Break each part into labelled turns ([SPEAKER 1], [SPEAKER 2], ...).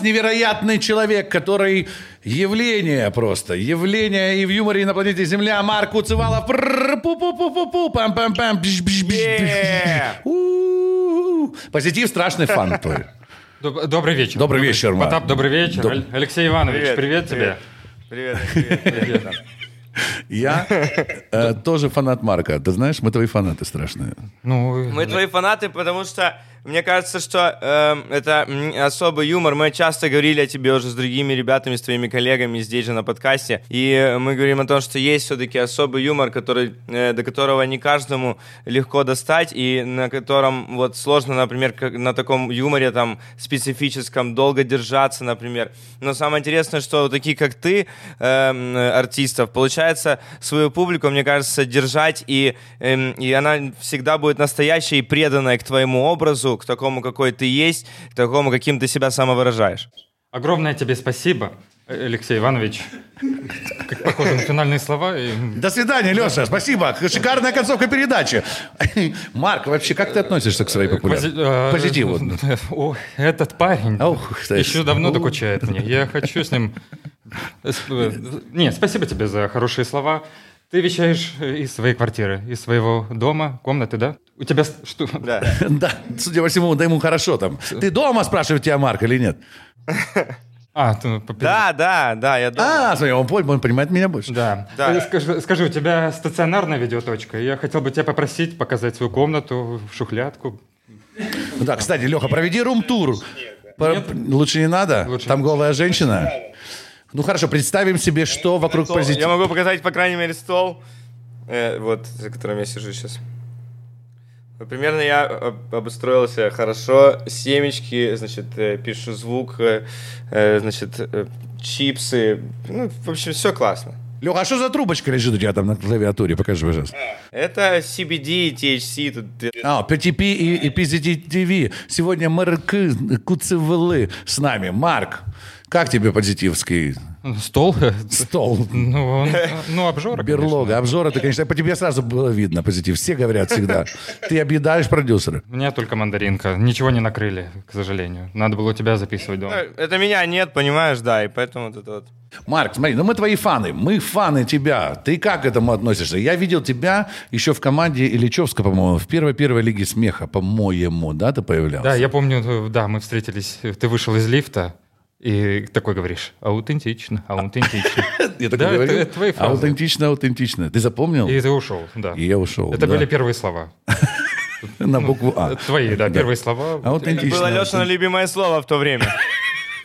[SPEAKER 1] невероятный человек, который явление просто, явление и в юморе и на планете Земля. Марк Уцевалов. Пу-пу-пу-пу-пу, пам-пам-пам, Позитив, страшный фан твой.
[SPEAKER 2] Добрый вечер.
[SPEAKER 1] Добрый вечер,
[SPEAKER 2] Марк. Потап, добрый вечер. Алексей Иванович, привет, тебе.
[SPEAKER 3] Привет, привет.
[SPEAKER 1] Я э, тоже фанат Марка. Ты знаешь, мы твои фанаты страшные.
[SPEAKER 3] Ну, мы твои фанаты, потому что мне кажется, что э, это особый юмор. Мы часто говорили о тебе уже с другими ребятами, с твоими коллегами здесь же на подкасте. И мы говорим о том, что есть все-таки особый юмор, который, э, до которого не каждому легко достать, и на котором вот сложно, например, как, на таком юморе там специфическом долго держаться, например. Но самое интересное, что такие, как ты, э, артистов, получается свою публику, мне кажется, держать, и, э, и она всегда будет настоящей и преданной к твоему образу, к такому, какой ты есть, к такому, каким ты себя самовыражаешь.
[SPEAKER 2] Огромное тебе спасибо, Алексей Иванович. Как похоже на финальные слова. И...
[SPEAKER 1] До свидания, Леша. Спасибо. Шикарная концовка передачи. Марк, вообще, как ты относишься к своей популярности? Пози- Позитиву.
[SPEAKER 2] О, этот парень Ох, еще давно докучает мне. Я хочу с ним... Не, спасибо тебе за хорошие слова. Ты вещаешь из своей квартиры, из своего дома, комнаты, да? У тебя что?
[SPEAKER 1] Да. да, судя по всему, да ему хорошо там. Ты дома, спрашивает тебя Марк, или нет?
[SPEAKER 3] А, ты, да, да, да, я дома.
[SPEAKER 1] А, смотри, он, он понимает меня больше.
[SPEAKER 2] Да. да. Э, скажи, скажи, у тебя стационарная видеоточка? Я хотел бы тебя попросить показать свою комнату, шухлядку.
[SPEAKER 1] Да, кстати, Леха, проведи рум-тур. Лучше не надо? Лучше. Там голая женщина? Ну хорошо, представим себе, что вокруг позитива.
[SPEAKER 3] Я могу показать, по крайней мере, стол, э, вот, за которым я сижу сейчас. Примерно я обустроился хорошо. Семечки, значит, э, пишу звук, э, э, значит, чипсы. Ну, в общем, все классно.
[SPEAKER 1] Леха, а что за трубочка лежит у тебя там на клавиатуре? Покажи, пожалуйста.
[SPEAKER 3] Это CBD, THC. Тут...
[SPEAKER 1] А, PTP и, и PZTV. Сегодня МРК КУЦВЛ с нами. Марк, как тебе позитивский?
[SPEAKER 2] Стол?
[SPEAKER 1] Стол.
[SPEAKER 2] Ну, он, ну обжора,
[SPEAKER 1] Берлога. Конечно. Обжора, ты, конечно, по тебе сразу было видно позитив. Все говорят всегда. Ты объедаешь продюсера.
[SPEAKER 2] У меня только мандаринка. Ничего не накрыли, к сожалению. Надо было у тебя записывать дома.
[SPEAKER 3] Э, это меня нет, понимаешь, да, и поэтому вот это вот.
[SPEAKER 1] Марк, смотри, ну мы твои фаны, мы фаны тебя. Ты как к этому относишься? Я видел тебя еще в команде Ильичевска, по-моему, в первой-первой лиге смеха, по-моему, да, ты появлялся?
[SPEAKER 2] Да, я помню, да, мы встретились, ты вышел из лифта, и такой говоришь, аутентично, аутентично.
[SPEAKER 1] Я так говорю, это твои фразы. Аутентично, аутентично. Ты запомнил?
[SPEAKER 2] И ты ушел, да.
[SPEAKER 1] И я ушел,
[SPEAKER 2] Это были первые слова.
[SPEAKER 1] На букву А.
[SPEAKER 2] Твои, да, первые слова.
[SPEAKER 3] Аутентично. Это было Лешина любимое слово в то время.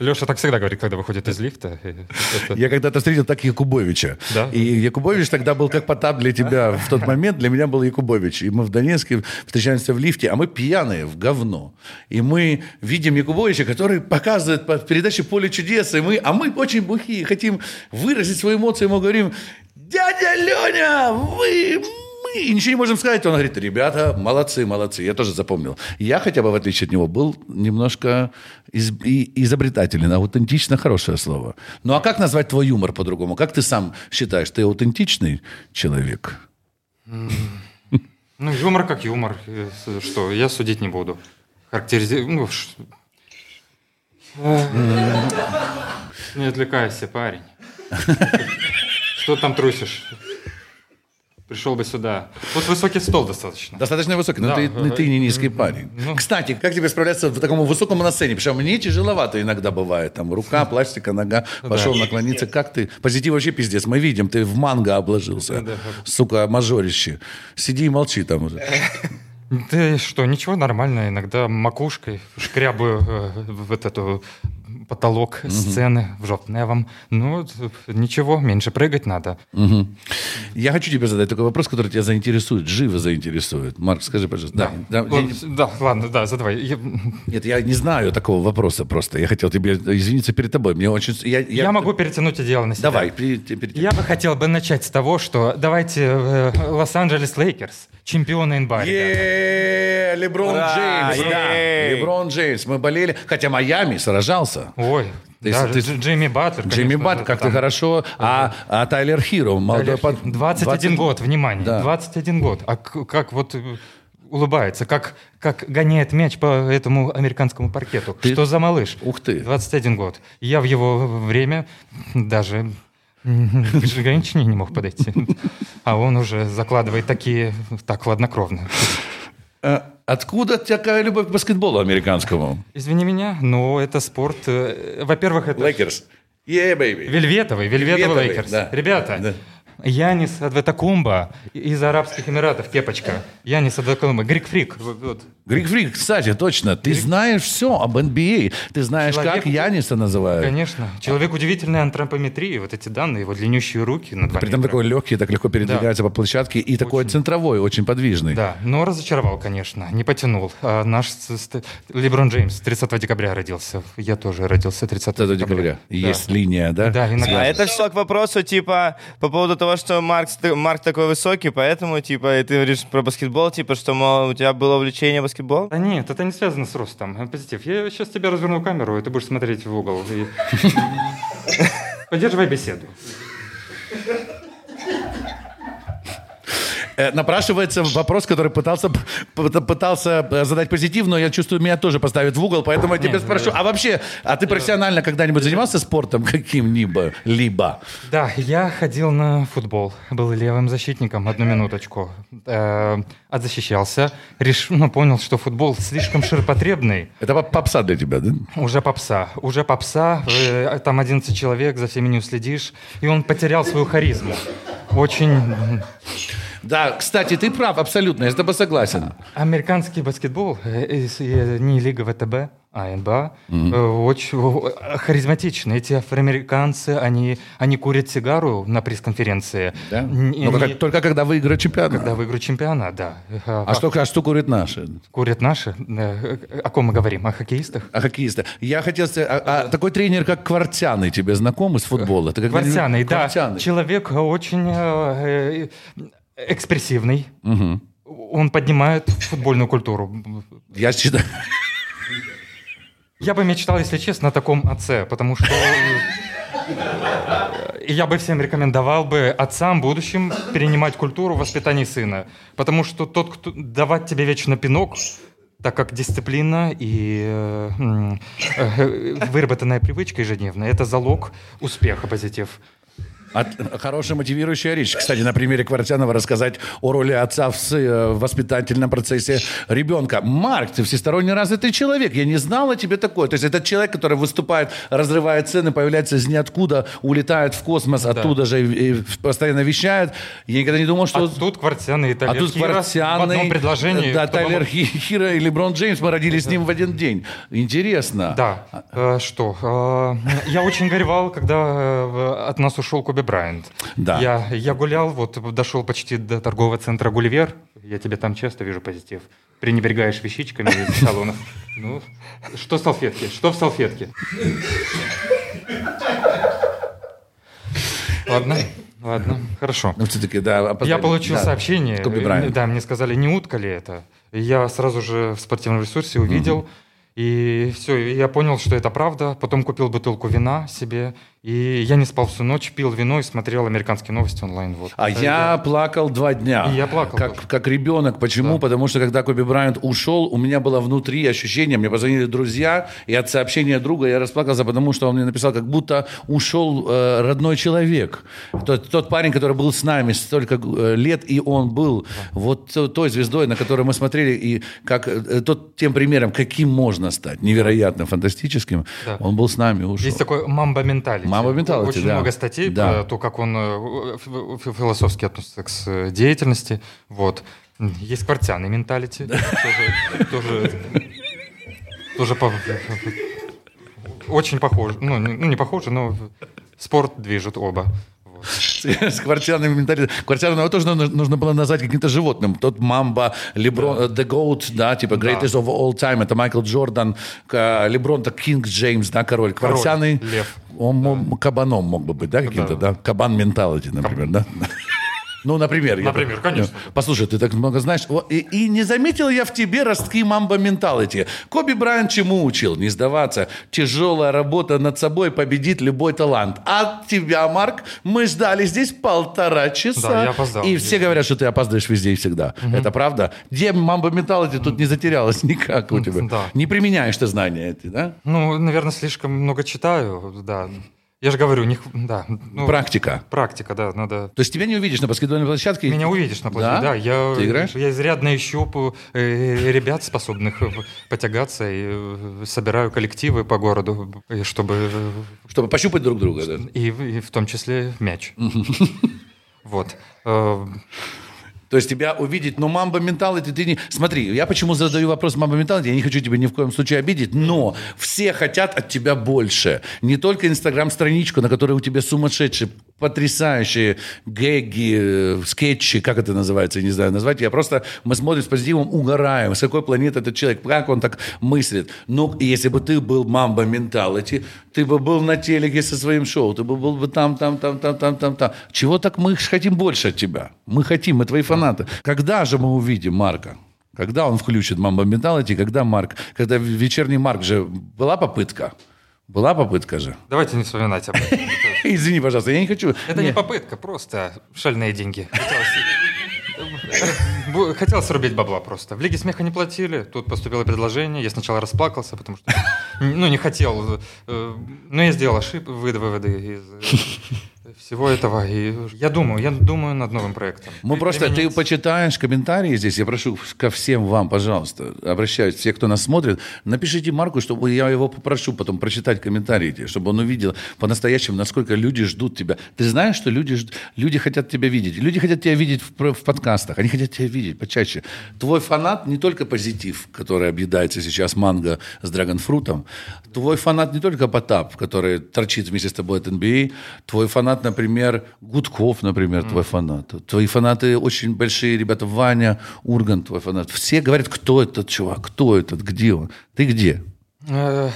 [SPEAKER 2] Леша так всегда говорит, когда выходит из лифта.
[SPEAKER 1] Это... Я когда-то встретил так Якубовича. Да? И Якубович тогда был как Потап для тебя в тот момент. Для меня был Якубович. И мы в Донецке встречаемся в лифте, а мы пьяные в говно. И мы видим Якубовича, который показывает по передаче «Поле чудес». И мы, а мы очень бухие, хотим выразить свои эмоции. Мы говорим, дядя Леня, вы и ничего не можем сказать. Он говорит, ребята, молодцы, молодцы. Я тоже запомнил. Я хотя бы, в отличие от него, был немножко из, и, изобретателен. Аутентично хорошее слово. Ну а как назвать твой юмор по-другому? Как ты сам считаешь, ты аутентичный человек?
[SPEAKER 2] Ну, юмор как юмор. Что, я судить не буду. Характеризировать... Ну, не отвлекайся, парень. Что там трусишь? Пришел бы сюда. Вот высокий стол достаточно.
[SPEAKER 1] Достаточно высокий, но да. ты, ты не низкий парень. Ну. Кстати, как тебе справляться в таком высоком на сцене? Потому что мне тяжеловато иногда бывает. Там рука, пластика, нога, пошел да. наклониться. Как ты? Позитив вообще пиздец. Мы видим, ты в манго обложился. Да. Сука, мажорище. Сиди и молчи там уже.
[SPEAKER 2] Да что, ничего, нормально. Иногда макушкой шкрябаю э, в эту потолок угу. сцены в жопневом. Ну, ничего, меньше прыгать надо.
[SPEAKER 1] Угу. Я хочу тебе задать такой вопрос, который тебя заинтересует, живо заинтересует. Марк, скажи, пожалуйста.
[SPEAKER 2] Да, да, да, я... да ладно, да, задавай.
[SPEAKER 1] Я... Нет, я не знаю такого вопроса просто. Я хотел тебе извиниться перед тобой. Мне очень...
[SPEAKER 2] Я, я... я могу перетянуть это дело на себя.
[SPEAKER 1] Давай, перетяни.
[SPEAKER 2] Я бы хотел бы начать с того, что давайте э, Лос-Анджелес Лейкерс, чемпионы НБА.
[SPEAKER 1] Леброн Джеймс, да. Леброн Джеймс. Мы болели, хотя Майами сражался.
[SPEAKER 2] Ой, ты, да, ты, Джимми Батлер,
[SPEAKER 1] Джимми Батлер, как там, ты хорошо. А, а Тайлер Хиро, молодой...
[SPEAKER 2] Тайлер, 21 20... год, внимание, да. 21 год. А как вот... улыбается, как, как гоняет мяч по этому американскому паркету. Ты... Что за малыш?
[SPEAKER 1] Ух ты.
[SPEAKER 2] 21 год. Я в его время даже к женщине не мог подойти. А он уже закладывает такие, так хладнокровно.
[SPEAKER 1] Откуда такая любовь к баскетболу американскому?
[SPEAKER 2] Извини меня, но это спорт. Э, во-первых, это...
[SPEAKER 1] Лейкерс. Yeah, baby.
[SPEAKER 2] Вельветовый, Вельветовый Лейкерс. Да. Ребята, да. Янис Адетокумбо из Арабских Эмиратов, кепочка. Янис Адетокумбо, Greek Freak. Вот.
[SPEAKER 1] Greek Freak, кстати, точно. Ты Greek... знаешь все об NBA. А. Ты знаешь, Человек... как Яниса называют.
[SPEAKER 2] Конечно. Человек удивительной антропометрии. Вот эти данные, его длиннющие руки на
[SPEAKER 1] При этом такой легкий, так легко передвигается да. по площадке. И очень... такой центровой, очень подвижный.
[SPEAKER 2] Да, но разочаровал, конечно. Не потянул. А наш Леброн Джеймс 30 декабря родился. Я тоже родился 30 декабря. декабря.
[SPEAKER 1] Да. Есть линия, да?
[SPEAKER 3] Да, иногда. А это все к вопросу, типа, по поводу того, что Марк, Марк такой высокий, поэтому, типа, и ты говоришь про баскетбол, типа, что, мол, у тебя было увлечение баскетболом?
[SPEAKER 2] Да нет, это не связано с ростом. Позитив. Я сейчас тебя разверну камеру, и ты будешь смотреть в угол. Поддерживай беседу.
[SPEAKER 1] Напрашивается вопрос, который пытался, пытался э, задать позитив, но я чувствую, меня тоже поставят в угол, поэтому я тебя Нет, спрошу. А вообще, а ты профессионально когда-нибудь занимался спортом каким-либо? Либо?
[SPEAKER 2] Да, я ходил на футбол, был левым защитником, одну минуточку. Э, отзащищался, реш... ну, понял, что футбол слишком ширпотребный.
[SPEAKER 1] Это попса для тебя, да?
[SPEAKER 2] Уже попса, уже попса. Там 11 человек, за всеми не уследишь. И он потерял свою харизму. Очень
[SPEAKER 1] да, кстати, ты прав абсолютно, я с тобой согласен.
[SPEAKER 2] Американский баскетбол, э, э, не лига ВТБ, а НБА, mm-hmm. очень харизматичны. Эти афроамериканцы, они, они курят сигару на пресс-конференции.
[SPEAKER 1] Да? Но они, только когда выиграют чемпионат.
[SPEAKER 2] Когда выиграют чемпионат, да.
[SPEAKER 1] А, а, что, а что курят наши?
[SPEAKER 2] Курят наши? О ком мы говорим? О хоккеистах?
[SPEAKER 1] О хоккеистах. Я хотел сказать, а, а такой тренер, как Квартяны, тебе знаком из футбола?
[SPEAKER 2] Это Квартяны, да. Квартяны. Человек очень э, экспрессивный. Угу. Он поднимает футбольную культуру.
[SPEAKER 1] Я считаю...
[SPEAKER 2] Я бы мечтал, если честно, о таком отце, потому что я бы всем рекомендовал бы отцам будущим перенимать культуру воспитания сына. Потому что тот, кто давать тебе вечно пинок, так как дисциплина и э, э, выработанная привычка ежедневная – это залог успеха, позитив.
[SPEAKER 1] От, хорошая мотивирующая речь. Кстати, на примере Квартянова рассказать о роли отца в, э, в воспитательном процессе ребенка. Марк, ты всесторонне развитый человек. Я не знал о тебе такое. То есть это человек, который выступает, разрывает цены, появляется из ниоткуда, улетает в космос, да. оттуда же и, и постоянно вещает. Я никогда не думал, что...
[SPEAKER 2] А тут Квартяны и Тайлер
[SPEAKER 1] а тут Хира в одном
[SPEAKER 2] предложении.
[SPEAKER 1] Да, Тайлер Хира и Леброн Джеймс, мы родились с ним в один день. Интересно.
[SPEAKER 2] Да. Э, что? Э, я очень горевал, когда э, от нас ушел Коби Брайант.
[SPEAKER 1] Да.
[SPEAKER 2] Я, я гулял, вот дошел почти до торгового центра Гулливер. Я тебя там часто вижу позитив. Пренебрегаешь вещичками из салонов. Ну, что салфетки? Что в салфетке? Ладно. Ладно, хорошо.
[SPEAKER 1] Ну, все-таки, да.
[SPEAKER 2] Я получил да, сообщение. Да, мне сказали, не утка ли это. Я сразу же в спортивном ресурсе увидел. Угу. И все, я понял, что это правда. Потом купил бутылку вина себе и я не спал всю ночь, пил вино и смотрел американские новости онлайн. Вот.
[SPEAKER 1] А я, я плакал два дня.
[SPEAKER 2] И я плакал.
[SPEAKER 1] Как, как ребенок. Почему? Да. Потому что когда Коби Брайант ушел, у меня было внутри ощущение, мне позвонили друзья, и от сообщения друга я расплакался, потому что он мне написал, как будто ушел э, родной человек. Тот, тот парень, который был с нами столько э, лет, и он был да. вот той звездой, на которую мы смотрели, и как э, тот тем примером, каким можно стать, невероятно фантастическим, да. он был с нами, ушел.
[SPEAKER 2] Есть такой мамба-менталити.
[SPEAKER 1] Мама Mentality,
[SPEAKER 2] Очень
[SPEAKER 1] да.
[SPEAKER 2] много статей да. про то, как он э, философски относится к деятельности. Вот. Есть квартианный менталити. Тоже, тоже очень похоже. Ну, ну, не похоже, но спорт движет оба.
[SPEAKER 1] С квартирным менталитетом. Квартирного тоже нужно, нужно было назвать каким-то животным. Тот Мамба, Леброн, да. The Goat, да, типа Greatest да. of All Time, это Майкл Джордан, Леброн, это Кинг Джеймс, да, король. Квартирный. Он да. кабаном мог бы быть, да, каким-то, да? да? Кабан менталити, например, Каб... да? Ну, например.
[SPEAKER 2] Например, я, конечно.
[SPEAKER 1] Послушай, ты так много знаешь. И, и не заметил я в тебе ростки мамба менталити. Коби Брайант чему учил? Не сдаваться. Тяжелая работа над собой победит любой талант. А тебя, Марк, мы ждали здесь полтора часа.
[SPEAKER 2] Да, я опоздал.
[SPEAKER 1] И все говорят, что ты опаздываешь везде и всегда. Угу. Это правда? Где мамба менталити тут не затерялась никак у тебя? Да. Не применяешь ты знания эти, да?
[SPEAKER 2] Ну, наверное, слишком много читаю, да. Я же говорю, у них, да.
[SPEAKER 1] Ну, практика.
[SPEAKER 2] Практика, да, надо.
[SPEAKER 1] То есть тебя не увидишь на баскетбольной площадке?
[SPEAKER 2] Меня увидишь на площадке, да. да. Я,
[SPEAKER 1] Ты играешь?
[SPEAKER 2] Я изрядно ищу э, ребят, способных потягаться, и э, собираю коллективы по городу, чтобы...
[SPEAKER 1] Чтобы пощупать друг друга, да?
[SPEAKER 2] И, и в том числе мяч. Вот.
[SPEAKER 1] То есть тебя увидеть, но мамба менталити ты не... Смотри, я почему задаю вопрос мамба менталити, я не хочу тебя ни в коем случае обидеть, но все хотят от тебя больше. Не только инстаграм-страничку, на которой у тебя сумасшедшие, потрясающие гэги, э, скетчи, как это называется, я не знаю назвать. Я просто, мы смотрим с позитивом, угораем, с какой планеты этот человек, как он так мыслит. Ну, если бы ты был мамба менталити, ты бы был на телеке со своим шоу, ты бы был бы там, там, там, там, там, там, там. Чего так мы хотим больше от тебя? Мы хотим, мы твои фанаты. Когда же мы увидим Марка? Когда он включит Мамба Менталити, когда Марк, когда вечерний Марк же была попытка? Была попытка же.
[SPEAKER 2] Давайте не вспоминать об этом.
[SPEAKER 1] Извини, пожалуйста, я не хочу.
[SPEAKER 2] Это не попытка, просто шальные деньги. Хотел срубить бабла просто. В Лиге смеха не платили, тут поступило предложение. Я сначала расплакался, потому что ну, не хотел. Э, но я сделал ошибку, выводы из всего этого. И я думаю, я думаю над новым проектом.
[SPEAKER 1] Мы просто, ты почитаешь комментарии здесь, я прошу ко всем вам, пожалуйста, обращаюсь, все, кто нас смотрит, напишите Марку, чтобы я его попрошу потом прочитать комментарии, чтобы он увидел по-настоящему, насколько люди ждут тебя. Ты знаешь, что люди, люди хотят тебя видеть. Люди хотят тебя видеть в, в подкастах, они хотят тебя видеть почаще. Твой фанат не только позитив, который объедается сейчас манго с драгонфрутом, твой фанат не только Потап, который торчит вместе с тобой от NBA, твой фанат, например, Гудков, например, mm. твой фанат. Твои фанаты очень большие ребята. Ваня, Ургант, твой фанат. Все говорят, кто этот чувак, кто этот, где он. Ты где? Э,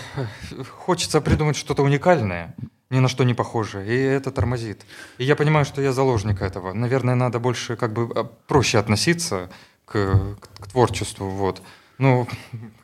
[SPEAKER 2] хочется придумать что-то уникальное, ни на что не похожее, и это тормозит. И я понимаю, что я заложник этого. Наверное, надо больше как бы а, проще относиться к, к творчеству, вот. Ну,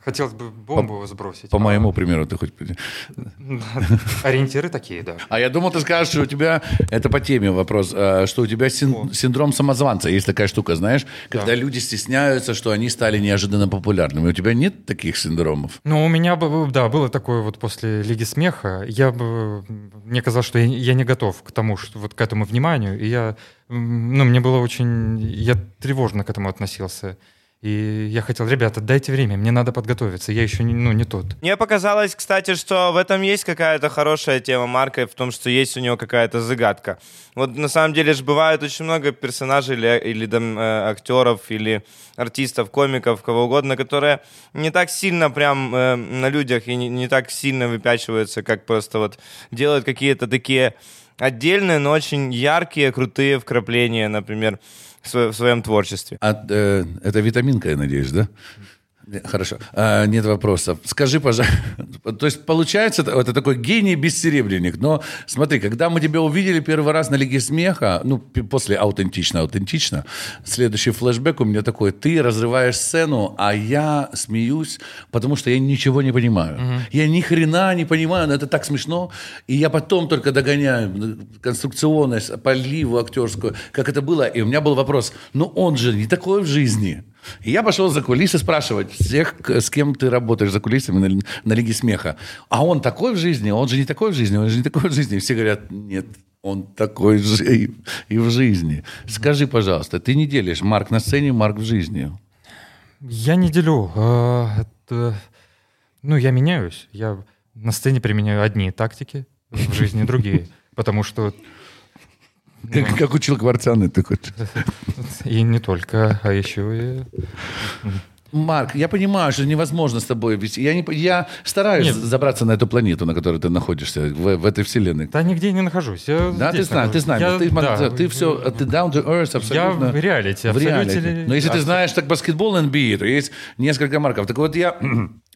[SPEAKER 2] хотелось бы бомбу по, сбросить.
[SPEAKER 1] По а... моему примеру, ты хоть...
[SPEAKER 2] Ориентиры такие, да.
[SPEAKER 1] А я думал, ты скажешь, что у тебя... Это по теме вопрос. А, что у тебя син... синдром самозванца. Есть такая штука, знаешь, когда да. люди стесняются, что они стали неожиданно популярными. У тебя нет таких синдромов?
[SPEAKER 2] Ну, у меня, да, было такое вот после Лиги Смеха. Я бы... Мне казалось, что я, я не готов к тому, что вот к этому вниманию. И я... Ну, мне было очень... Я тревожно к этому относился. И я хотел, ребята, дайте время, мне надо подготовиться, я еще не, ну, не тот.
[SPEAKER 3] Мне показалось, кстати, что в этом есть какая-то хорошая тема Марка, в том, что есть у него какая-то загадка. Вот на самом деле же бывает очень много персонажей или, или там, э, актеров, или артистов, комиков, кого угодно, которые не так сильно прям э, на людях и не, не так сильно выпячиваются, как просто вот делают какие-то такие отдельные, но очень яркие, крутые вкрапления, например, в своем творчестве.
[SPEAKER 1] А, э, это витаминка, я надеюсь, да? Хорошо, а, нет вопросов. Скажи, пожалуйста, то есть получается, это такой гений бессеребренник, но смотри, когда мы тебя увидели первый раз на Лиге Смеха, ну, после аутентично, аутентично, следующий флешбэк у меня такой, ты разрываешь сцену, а я смеюсь, потому что я ничего не понимаю. Угу. Я ни хрена не понимаю, но это так смешно, и я потом только догоняю конструкционность, поливу актерскую, как это было, и у меня был вопрос, ну он же не такой в жизни, и я пошел за кулисы спрашивать всех, с кем ты работаешь за кулисами на, на Лиге Смеха. А он такой в жизни? Он же не такой в жизни? Он же не такой в жизни? И все говорят, нет, он такой же и, и в жизни. Скажи, пожалуйста, ты не делишь Марк на сцене, Марк в жизни?
[SPEAKER 2] Я не делю. А, это... Ну, я меняюсь. Я на сцене применяю одни тактики, в жизни другие. Потому что
[SPEAKER 1] как, как учил Кварцаны, ты хочешь?
[SPEAKER 2] И не только, а еще и...
[SPEAKER 1] Марк, я понимаю, что невозможно с тобой вести. Я, не, я стараюсь Нет. забраться на эту планету, на которой ты находишься, в, в этой вселенной.
[SPEAKER 2] Да нигде не нахожусь. Я
[SPEAKER 1] да, ты знаешь, ты знаешь. Я, ты, да. ты все, ты down to earth абсолютно.
[SPEAKER 2] Я в реалити.
[SPEAKER 1] В реалити. Но если ты знаешь так баскетбол NBA, то есть несколько марков. Так вот я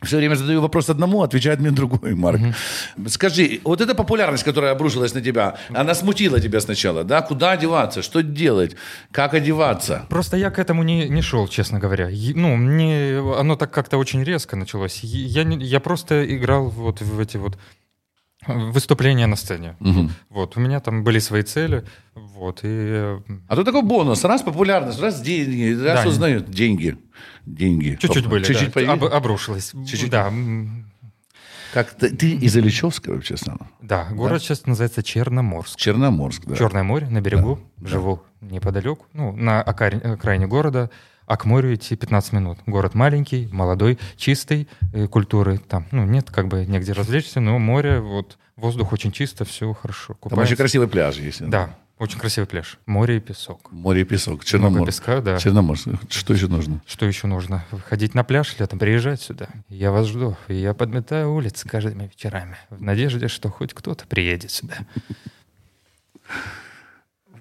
[SPEAKER 1] все время задаю вопрос одному, отвечает мне другой, Марк. Угу. Скажи, вот эта популярность, которая обрушилась на тебя, она смутила тебя сначала, да? Куда одеваться, что делать, как одеваться?
[SPEAKER 2] Просто я к этому не, не шел, честно говоря. Ну, мне оно так как-то очень резко началось. Я, я просто играл вот в эти вот выступления на сцене. Угу. Вот, у меня там были свои цели, вот, и...
[SPEAKER 1] А тут такой бонус, раз популярность, раз деньги, раз да, узнают деньги, деньги.
[SPEAKER 2] Чуть-чуть были, Чуть-чуть да, об, обрушилось.
[SPEAKER 1] Чуть-чуть. Да. Как ты, ты из Ильичевска вообще сам?
[SPEAKER 2] Да, город да? сейчас называется Черноморск.
[SPEAKER 1] Черноморск, да.
[SPEAKER 2] Черное море на берегу, да, живу да. неподалеку, ну, на окраине города а к морю идти 15 минут. Город маленький, молодой, чистый, э, культуры там, ну, нет как бы негде развлечься, но море, вот, воздух очень чисто, все хорошо.
[SPEAKER 1] Купается. Там очень красивый пляж есть.
[SPEAKER 2] Да, очень красивый пляж. Море и песок.
[SPEAKER 1] Море и песок. Черноморск. Много
[SPEAKER 2] песка, да.
[SPEAKER 1] Черноморск. Что еще нужно?
[SPEAKER 2] Что еще нужно? Ходить на пляж летом, приезжать сюда. Я вас жду. Я подметаю улицы каждыми вечерами. В надежде, что хоть кто-то приедет сюда.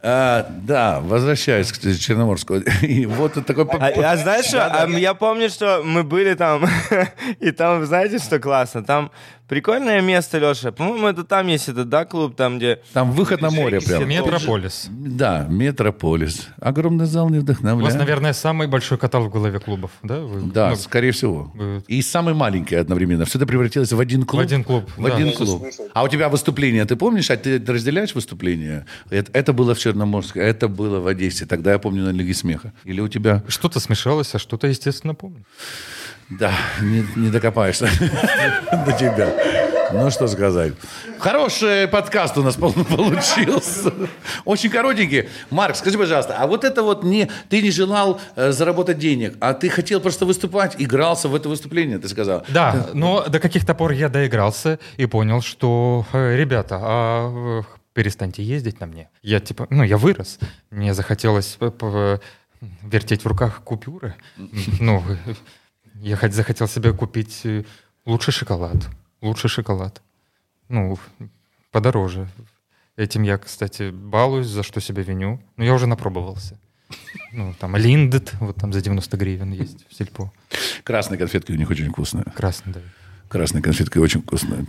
[SPEAKER 1] А, да, возвращаюсь к Черноморску. И вот такой...
[SPEAKER 3] А, а знаешь что, да, да. я помню, что мы были там, и там, знаете, что классно? Там Прикольное место, Леша. По-моему, это там есть этот, да, клуб, там, где...
[SPEAKER 1] Там выход на море прям.
[SPEAKER 2] Метрополис.
[SPEAKER 1] Да, Метрополис. Огромный зал не вдохновляет. У
[SPEAKER 2] вас, наверное, самый большой каталог в голове клубов, да?
[SPEAKER 1] Вы, да, ну, скорее всего. Вы... И самый маленький одновременно. Все это превратилось в один клуб.
[SPEAKER 2] В один клуб,
[SPEAKER 1] В да. один клуб. А у тебя выступление, ты помнишь? А ты разделяешь выступление? Это, это было в Черноморске, это было в Одессе. Тогда я помню на Лиге Смеха. Или у тебя...
[SPEAKER 2] Что-то смешалось, а что-то, естественно, помню.
[SPEAKER 1] Да, не, не докопаешься до тебя. Ну, что сказать. Хороший подкаст у нас получился. Очень коротенький. Марк, скажи, пожалуйста, а вот это вот не... Ты не желал э, заработать денег, а ты хотел просто выступать, игрался в это выступление, ты сказал.
[SPEAKER 2] Да, но до каких-то пор я доигрался и понял, что, э, ребята, а э, перестаньте ездить на мне. Я типа, ну, я вырос. Мне захотелось вертеть в руках купюры. Ну, я захотел себе купить э, лучший шоколад. Лучший шоколад. Ну, подороже. Этим я, кстати, балуюсь, за что себя виню. Но я уже напробовался. Ну, там Линдет, вот там за 90 гривен есть в сельпо.
[SPEAKER 1] Красные конфетки у них очень вкусные.
[SPEAKER 2] Красные, да.
[SPEAKER 1] Красные конфетки очень вкусные.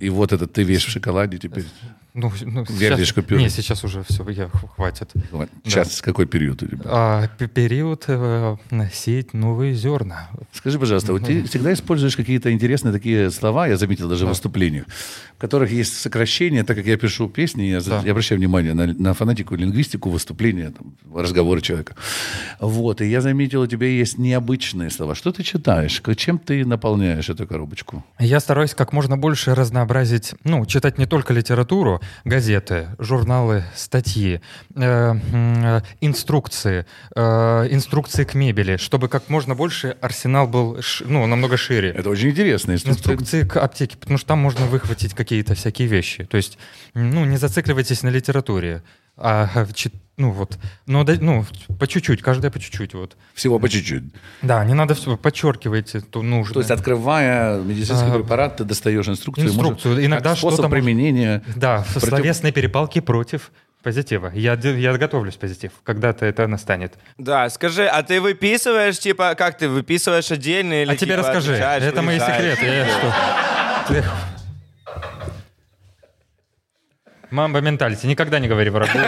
[SPEAKER 1] И вот этот ты весь в шоколаде теперь.
[SPEAKER 2] Ну, ну сейчас, купюры. Не, сейчас уже все, я, хватит.
[SPEAKER 1] Сейчас да. какой период у тебя?
[SPEAKER 2] А, период э, сеять новые зерна.
[SPEAKER 1] Скажи, пожалуйста, вот ты всегда используешь какие-то интересные такие слова, я заметил даже да. в выступлениях, в которых есть сокращения, так как я пишу песни, я, да. я обращаю внимание на, на фонетику, лингвистику выступления, там, разговоры человека. Вот, и я заметил, у тебя есть необычные слова. Что ты читаешь? Чем ты наполняешь эту коробочку?
[SPEAKER 2] Я стараюсь как можно больше разнообразить, ну, читать не только литературу, газеты, журналы, статьи, э, инструкции, э, инструкции к мебели, чтобы как можно больше арсенал был ну, намного шире.
[SPEAKER 1] Это очень интересно.
[SPEAKER 2] Инструкции. инструкции к аптеке, потому что там можно выхватить какие-то всякие вещи. То есть, ну, не зацикливайтесь на литературе, а ну вот, но ну, по чуть-чуть, каждая по чуть-чуть вот.
[SPEAKER 1] Всего по чуть-чуть.
[SPEAKER 2] Да, не надо все, подчеркивайте то нужно.
[SPEAKER 1] То есть открывая медицинский а, препарат, ты достаешь инструкцию.
[SPEAKER 2] Инструкцию, может, иногда
[SPEAKER 1] способ что-то применения.
[SPEAKER 2] Да, против... словесные перепалки против позитива. Я, я готовлюсь позитив. Когда-то это настанет.
[SPEAKER 3] Да, скажи, а ты выписываешь, типа, как ты выписываешь отдельно или
[SPEAKER 2] А тебе
[SPEAKER 3] типа,
[SPEAKER 2] расскажи, это мои секреты. Я что? Мамба менталити. Никогда не говори врагу.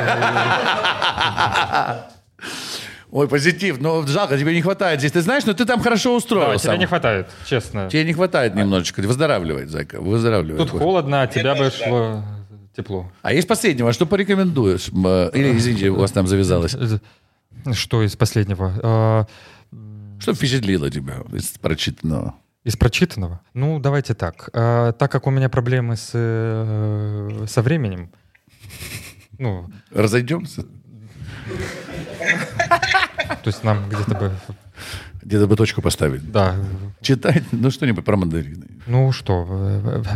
[SPEAKER 1] Ой, позитив. Но жалко, тебе не хватает здесь. Ты знаешь, но ты там хорошо устроился.
[SPEAKER 2] Да, тебе не хватает, честно.
[SPEAKER 1] Тебе не хватает немножечко. Выздоравливает, зайка, выздоравливает.
[SPEAKER 2] Тут холодно, а тебя бы шло тепло.
[SPEAKER 1] А есть последнего, что порекомендуешь? Или, извините, у вас там завязалось.
[SPEAKER 2] Что из последнего? А,
[SPEAKER 1] что впечатлило тебя из прочитанного?
[SPEAKER 2] Из прочитанного? Ну, давайте так. А, так как у меня проблемы с, э, со временем, ну...
[SPEAKER 1] Разойдемся?
[SPEAKER 2] То есть нам где-то бы
[SPEAKER 1] где-то бы точку поставить.
[SPEAKER 2] Да.
[SPEAKER 1] Читать, ну что-нибудь про мандарины.
[SPEAKER 2] Ну что,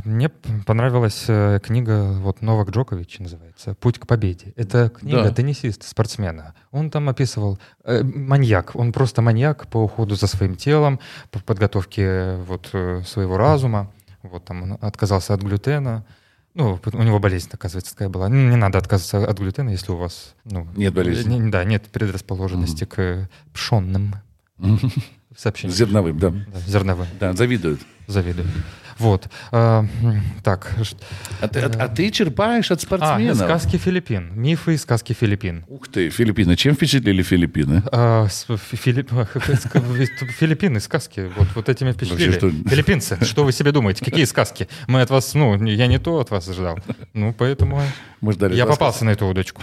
[SPEAKER 2] мне понравилась э, книга, вот Новак Джокович называется «Путь к победе». Это книга да. теннисиста, спортсмена. Он там описывал э, маньяк. Он просто маньяк по уходу за своим телом, по подготовке вот э, своего разума. Вот там он отказался от глютена. Ну, у него болезнь, оказывается, такая была. Не надо отказываться от глютена, если у вас... Ну,
[SPEAKER 1] нет болезни.
[SPEAKER 2] Не, да, нет предрасположенности mm-hmm. к пшенным Сообщение.
[SPEAKER 1] Зерновым, да.
[SPEAKER 2] да. Зерновым.
[SPEAKER 1] Да, завидуют.
[SPEAKER 2] Завидуют. Вот. А, так.
[SPEAKER 1] А ты, а, а ты черпаешь от спортсменов.
[SPEAKER 2] А, сказки Филиппин. Мифы и сказки Филиппин.
[SPEAKER 1] Ух ты, Филиппины. Чем впечатлили Филиппины?
[SPEAKER 2] А, Филипп... Филиппины, сказки. Вот, вот этими впечатлили. Вообще, что... Филиппинцы, что вы себе думаете? Какие сказки? Мы от вас, ну, я не то от вас ожидал. Ну, поэтому ждали я попался на эту удочку.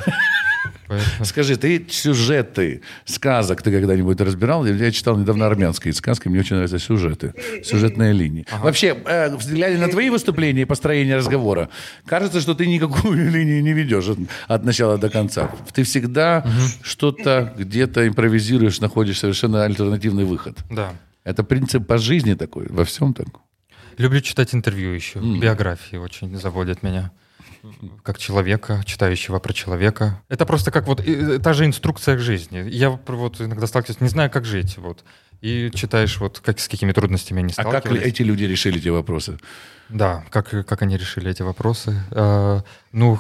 [SPEAKER 1] Скажи, ты сюжеты сказок ты когда-нибудь разбирал? Я читал недавно армянские сказки, мне очень нравятся сюжеты, сюжетные линии. Ага. Вообще, э, глядя на твои выступления и построение разговора, кажется, что ты никакую линию не ведешь от, от начала до конца. Ты всегда угу. что-то где-то импровизируешь, находишь совершенно альтернативный выход.
[SPEAKER 2] Да.
[SPEAKER 1] Это принцип по жизни такой, во всем так.
[SPEAKER 2] Люблю читать интервью еще, mm. биографии очень заводят меня как человека, читающего про человека. Это просто как вот та же инструкция к жизни. Я вот иногда сталкиваюсь, не знаю, как жить, вот. И читаешь, вот как, с какими трудностями они сталкивались.
[SPEAKER 1] А как эти люди решили эти вопросы?
[SPEAKER 2] Да, как, как они решили эти вопросы. А, ну,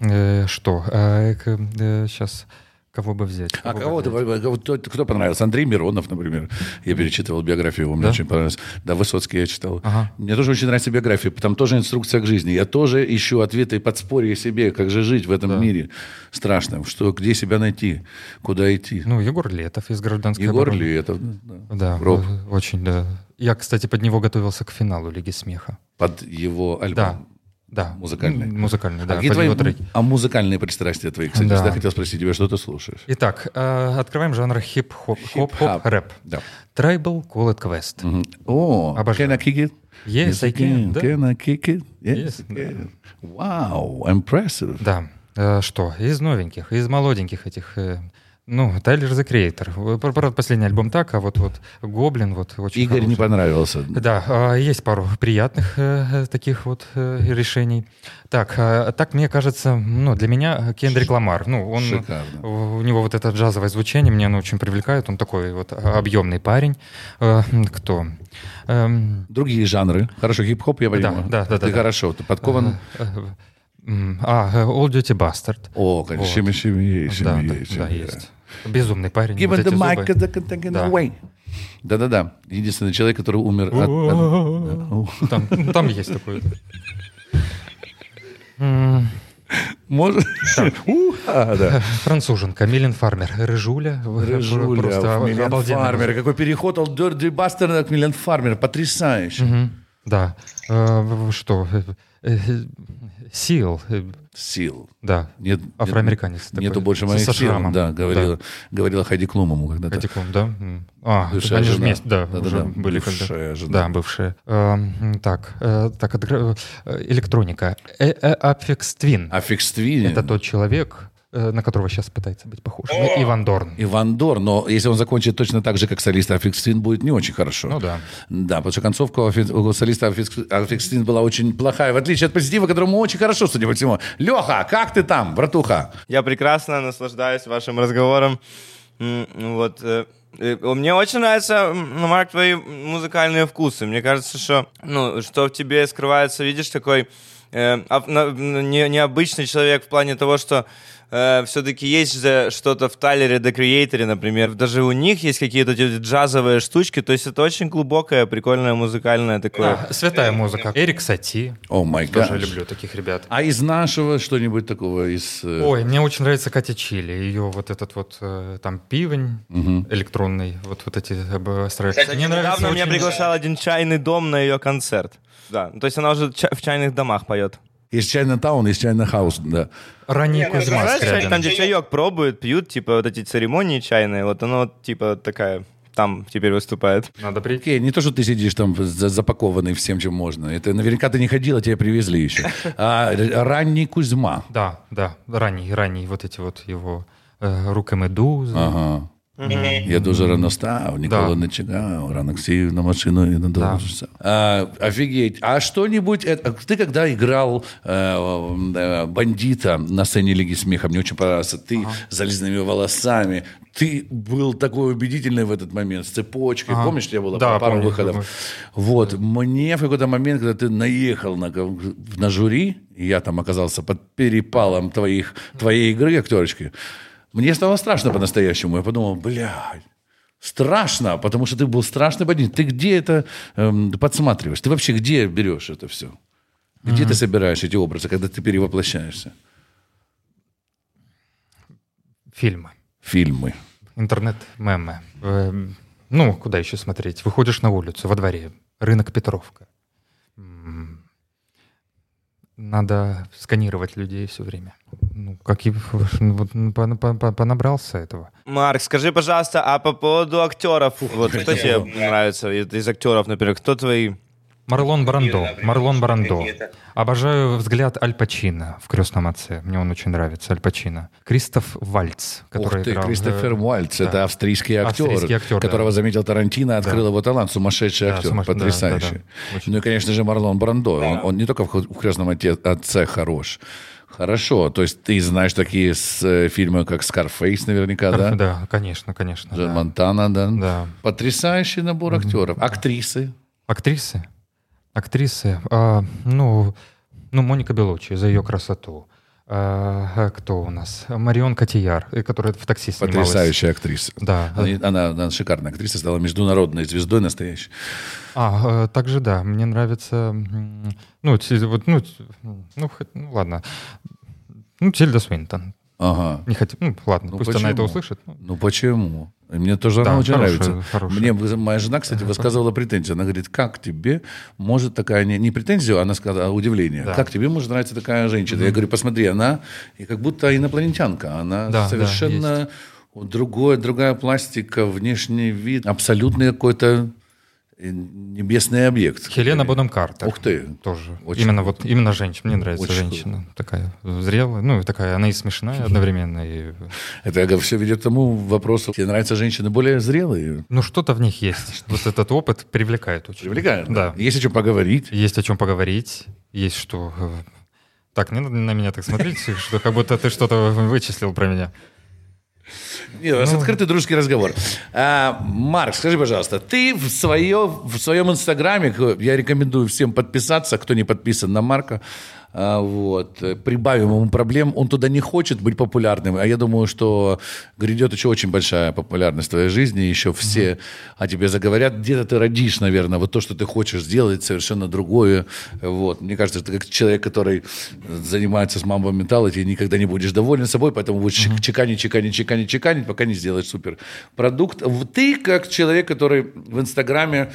[SPEAKER 2] э, что? А, э, сейчас Кого бы взять?
[SPEAKER 1] А кого а кого, взять? Кого, кто понравился? Андрей Миронов, например. Я перечитывал биографию его, мне да? очень понравилось. Да, Высоцкий я читал. Ага. Мне тоже очень нравится биография, там тоже инструкция к жизни. Я тоже ищу ответы и подспорье себе, как же жить в этом да. мире страшном, что, где себя найти, куда идти.
[SPEAKER 2] Ну, Егор Летов из «Гражданской
[SPEAKER 1] Егор обороны. Летов,
[SPEAKER 2] да. Да, Роб. очень, да. Я, кстати, под него готовился к финалу Лиги смеха.
[SPEAKER 1] Под его альбом?
[SPEAKER 2] Да, да.
[SPEAKER 1] Музыкальный.
[SPEAKER 2] Музыкальный, да.
[SPEAKER 1] А, твои, а музыкальные пристрастия твои, кстати, да. всегда хотел спросить тебя, что ты слушаешь?
[SPEAKER 2] Итак, э, открываем жанр хип-хоп, хип-хоп, рэп. Да. Tribal Call It Quest.
[SPEAKER 1] Mm-hmm. О, Обожаю. can I kick it?
[SPEAKER 2] Yes, yes I can.
[SPEAKER 1] can. Can I kick it? Yes, yes can. Wow, impressive.
[SPEAKER 2] Да. Э, что? Из новеньких, из молоденьких этих э, ну, Тайлер the Creator. Правда, последний альбом так, а вот, вот Гоблин вот очень
[SPEAKER 1] Игорь
[SPEAKER 2] хороший.
[SPEAKER 1] не понравился.
[SPEAKER 2] Да, а, есть пару приятных э, таких вот э, решений. Так, а, так мне кажется, ну, для меня Кендрик Ламар. Ну, он, Шикарно. У него вот это джазовое звучание мне оно очень привлекает. Он такой вот объемный парень. Э, кто?
[SPEAKER 1] Эм... Другие жанры. Хорошо, хип-хоп, я понимаю.
[SPEAKER 2] Да, да, да.
[SPEAKER 1] Ты
[SPEAKER 2] да,
[SPEAKER 1] хорошо, ты подкован.
[SPEAKER 2] А, All Duty Bastard.
[SPEAKER 1] О, конечно, вот. Шими,
[SPEAKER 2] Шими, да, да, да, есть. Безумный парень.
[SPEAKER 1] Give вот the mic the, да. away. Да-да-да. Единственный человек, который умер от...
[SPEAKER 2] Там, там есть такой.
[SPEAKER 1] Может?
[SPEAKER 2] Француженка, Милен Фармер, Рыжуля.
[SPEAKER 1] Рыжуля, просто Милен Фармер. Какой переход от Дорди Бастера к Милен Фармер. Потрясающе.
[SPEAKER 2] Да. Э, что? Э, Сил.
[SPEAKER 1] Сил.
[SPEAKER 2] Да. Нет, Афроамериканец.
[SPEAKER 1] Нет, нету больше моих сил. Да, говорила, да. говорила Хайди Клум ему когда-то.
[SPEAKER 2] Хайди Клум, да. А, бывшая они жена. же вместе, да, да, уже да, были бывшая когда. жена. Да, бывшая. Э, так, э, так, э, электроника. Affix Twin.
[SPEAKER 1] Affix Twin.
[SPEAKER 2] Это тот человек, на которого сейчас пытается быть похож. Ну, Иван Дорн.
[SPEAKER 1] Иван Дорн, но если он закончит точно так же, как солист Аффикстин, будет не очень хорошо.
[SPEAKER 2] Ну да.
[SPEAKER 1] Да, потому что концовка у солиста Аффикстин была очень плохая, в отличие от позитива, которому очень хорошо, судя по всему. Леха, как ты там, братуха?
[SPEAKER 3] Я прекрасно наслаждаюсь вашим разговором. Вот, э, э, мне очень нравятся, Марк, твои музыкальные вкусы. Мне кажется, что, ну, что в тебе скрывается, видишь, такой э, не, необычный человек в плане того, что э, все-таки есть же что-то в Тайлере The Creator, например. Даже у них есть какие-то джазовые штучки. То есть это очень глубокое, прикольное музыкальное такое.
[SPEAKER 2] Да, святая музыка. Эрик Сати.
[SPEAKER 1] О май гад.
[SPEAKER 2] Тоже люблю таких ребят.
[SPEAKER 1] А из нашего что-нибудь такого? из? Э,
[SPEAKER 2] Ой, мне очень нравится Катя Чили. Ее вот этот вот э, там пивень угу. электронный. Вот, вот эти
[SPEAKER 3] строят. Кстати, мне недавно меня приглашал один чайный дом на ее концерт. Да, то есть она уже в чайных домах поет.
[SPEAKER 1] Есть чайный таун, есть чайный хаус, да.
[SPEAKER 2] Ранний ну, Кузьма
[SPEAKER 3] Скрябин. Там, где чаек пробуют, пьют, типа вот эти церемонии чайные, вот оно типа такая там теперь выступает.
[SPEAKER 2] Надо прийти.
[SPEAKER 1] Не то, что ты сидишь там запакованный всем, чем можно. Это наверняка ты не ходил, а тебя привезли еще. А ранний Кузьма.
[SPEAKER 2] Да, да, ранний, ранний. Вот эти вот его э, рукомедузы.
[SPEAKER 1] Ага. Я дуже рано став, ніколи не чекав, ранок сів на машину надолго да. а, Офигеть. А что-нибудь... Ты когда играл э, бандита на сцене Лиги Смеха, мне очень понравился, ты ага. залезными волосами, ты был такой убедительный в этот момент, с цепочкой. Ага. Помнишь, у тебя было да, пару помню, выходов? Помню. Вот. Мне в какой-то момент, когда ты наехал на, на жюри, я там оказался под перепалом твоих, твоей игры актерочки, мне стало страшно по-настоящему. Я подумал, блядь, Страшно, потому что ты был страшный бандит. Ты где это эм, подсматриваешь? Ты вообще где берешь это все? Где mm-hmm. ты собираешь эти образы, когда ты перевоплощаешься?
[SPEAKER 2] Фильмы.
[SPEAKER 1] Фильмы.
[SPEAKER 2] Интернет-мемы. Эм, ну, куда еще смотреть? Выходишь на улицу, во дворе, рынок Петровка. Надо сканировать людей все время. Ну, как и вот, понабрался этого.
[SPEAKER 3] Марк, скажи, пожалуйста, а по поводу актеров, вот кто тебе нравится из актеров, например, кто твои
[SPEAKER 2] Марлон Брандо. Марлон Брандо. Обожаю взгляд Аль Пачино в «Крестном отце». Мне он очень нравится, Аль Пачино. Кристоф Вальц, который
[SPEAKER 1] Ух ты, играл... Кристофер Вальц. Да. Это австрийский актер, австрийский актер которого да. заметил Тарантино, открыл да. его талант. Сумасшедший да, актер, сумас... потрясающий. Да, да, да. Ну и, конечно же, Марлон Брандо. Да. Он, он не только в «Крестном отце» хорош, Хорошо, то есть ты знаешь такие с, э, фильмы, как «Скарфейс» наверняка, да?
[SPEAKER 2] Да, конечно, конечно.
[SPEAKER 1] Джон да. Монтана, да? Да. Потрясающий набор актеров. Актрисы?
[SPEAKER 2] Актрисы? Актрисы, а, ну, ну, Моника Белучи за ее красоту. А, кто у нас? Марион Котияр, э, которая в такси снималась.
[SPEAKER 1] Потрясающая актриса.
[SPEAKER 2] Да.
[SPEAKER 1] Она, она, она шикарная актриса, стала международной звездой настоящей.
[SPEAKER 2] А, э, также да, мне нравится, ну, вот, ну, ну, ну ладно, ну, Тильда Свинтон.
[SPEAKER 1] Ага.
[SPEAKER 2] Не хотим, ну, ладно, ну, пусть почему? она это услышит.
[SPEAKER 1] Ну, почему? Мне тоже да, она очень хорошая, нравится. Хорошая. Мне моя жена, кстати, высказывала претензию. Она говорит, как тебе может такая... Не, не претензию, она сказала, а удивление. Да. Как тебе может нравиться такая женщина? Mm-hmm. Я говорю, посмотри, она и как будто инопланетянка. Она да, совершенно... Да, другое, другая пластика, внешний вид, абсолютный какой-то небесный объект.
[SPEAKER 2] Хелена Бонем Картер.
[SPEAKER 1] Ух ты.
[SPEAKER 2] Тоже. Очень именно вот именно женщина. Мне нравится очень женщина. Круто. Такая зрелая. Ну, такая, она и смешная одновременно. И...
[SPEAKER 1] Это все ведет к тому вопросу, тебе нравятся женщины более зрелые?
[SPEAKER 2] Ну, что-то в них есть. Вот этот опыт привлекает очень.
[SPEAKER 1] Привлекает? Да. Есть о чем поговорить.
[SPEAKER 2] Есть о чем поговорить. Есть что... Э, так, не надо на меня так смотреть, что как будто ты что-то вычислил про меня.
[SPEAKER 1] Нет, у нас ну... открытый дружеский разговор. А, Марк, скажи, пожалуйста, ты в, свое, в своем инстаграме, я рекомендую всем подписаться, кто не подписан на Марка, вот, прибавим ему проблем, он туда не хочет быть популярным, а я думаю, что грядет еще очень большая популярность в твоей жизни, еще все mm-hmm. о тебе заговорят, где-то ты родишь, наверное, вот то, что ты хочешь сделать, совершенно другое, вот, мне кажется, ты как человек, который занимается с мамбо менталити, и никогда не будешь доволен собой, поэтому будешь mm-hmm. чеканить, чеканить, чеканить, чеканить, пока не сделаешь супер продукт. Ты как человек, который в Инстаграме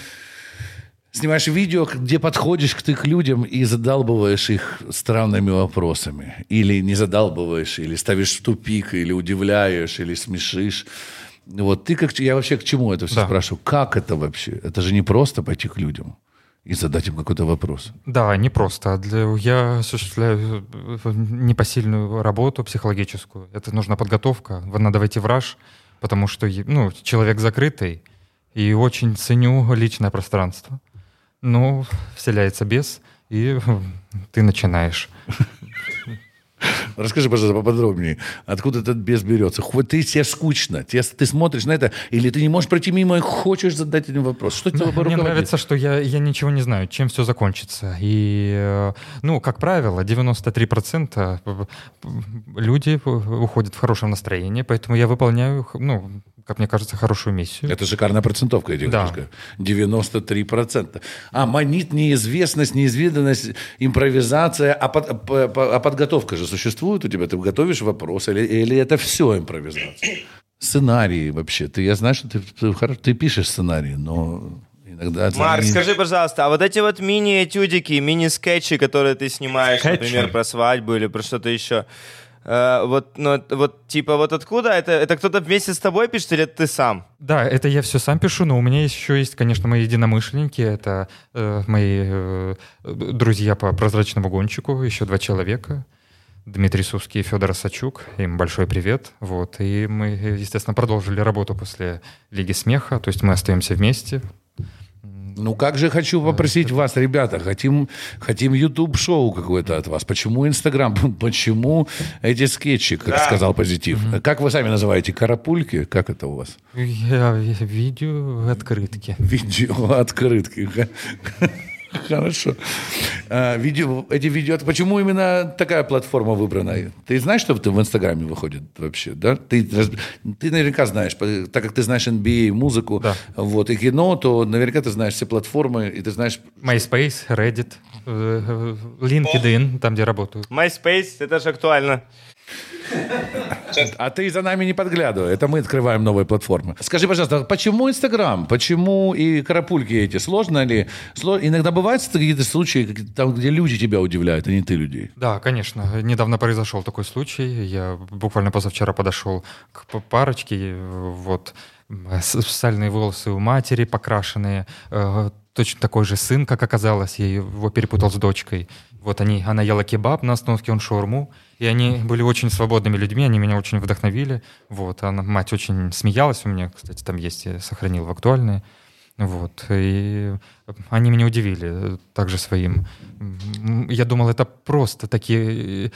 [SPEAKER 1] снимаешь видео, где подходишь к их людям и задалбываешь их странными вопросами. Или не задалбываешь, или ставишь в тупик, или удивляешь, или смешишь. Вот ты как... Я вообще к чему это все да. спрашиваю? Как это вообще? Это же не просто пойти к людям и задать им какой-то вопрос.
[SPEAKER 2] Да, не просто. Для, я осуществляю э, непосильную работу психологическую. Это нужна подготовка. Надо войти в раж, потому что ну, человек закрытый, и очень ценю личное пространство. Ну, вселяется бес, и ты начинаешь.
[SPEAKER 1] Расскажи, пожалуйста, поподробнее, откуда этот бес берется? Хоть ты тебе скучно, тебе, ты смотришь на это, или ты не можешь пройти мимо и хочешь задать этим вопрос? Что тебе
[SPEAKER 2] Мне нравится, что я, я ничего не знаю, чем все закончится. И, э, ну, как правило, 93% люди уходят в хорошем настроении, поэтому я выполняю, ну, как мне кажется, хорошую миссию.
[SPEAKER 1] Это шикарная процентовка, я тебе да. хочу 93%. А манит неизвестность, неизведанность, импровизация, а, под, а подготовка же существует у тебя? Ты готовишь вопрос или, или это все импровизация? Сценарии вообще. Ты, я знаю, что ты, ты, ты пишешь сценарии, но иногда...
[SPEAKER 3] Марк, не... скажи, пожалуйста, а вот эти вот мини-этюдики, мини-скетчи, которые ты снимаешь, Скетчи. например, про свадьбу или про что-то еще, Э, вот, ну, вот, типа, вот откуда? Это, это кто-то вместе с тобой пишет или это ты сам?
[SPEAKER 2] Да, это я все сам пишу, но у меня еще есть, конечно, мои единомышленники. Это э, мои э, друзья по прозрачному гонщику, еще два человека. Дмитрий Сувский и Федор Сачук. Им большой привет. Вот. И мы, естественно, продолжили работу после Лиги смеха. То есть мы остаемся вместе.
[SPEAKER 1] Ну как же хочу попросить вас, ребята, хотим, хотим YouTube-шоу какое-то от вас. Почему Инстаграм? Почему эти скетчи, как да. сказал Позитив? Угу. Как вы сами называете? Карапульки? Как это у вас?
[SPEAKER 2] Я, видео открытки.
[SPEAKER 1] Видео открытки. Хорошо. А, видео, эти видео... Почему именно такая платформа выбрана? Ты знаешь, что в Инстаграме выходит вообще, да? Ты, ты наверняка знаешь, так как ты знаешь NBA, музыку, да. вот, и кино, то наверняка ты знаешь все платформы, и ты знаешь...
[SPEAKER 2] MySpace, Reddit, э, э, LinkedIn, там, где работаю.
[SPEAKER 3] MySpace, это же актуально.
[SPEAKER 1] А ты за нами не подглядывай. Это мы открываем новые платформы. Скажи, пожалуйста, почему Инстаграм? Почему и карапульки эти? Сложно ли? Иногда бывают какие-то случаи, там, где люди тебя удивляют, а не ты людей?
[SPEAKER 2] Да, конечно. Недавно произошел такой случай. Я буквально позавчера подошел к парочке. Вот сальные волосы у матери покрашенные, э, точно такой же сын, как оказалось, я его перепутал с дочкой. Вот они, она ела кебаб на остановке, он шаурму. И они были очень свободными людьми, они меня очень вдохновили. Вот, она, мать очень смеялась у меня, кстати, там есть, я сохранил в актуальные. Вот, и они меня удивили также своим. Я думал, это просто такие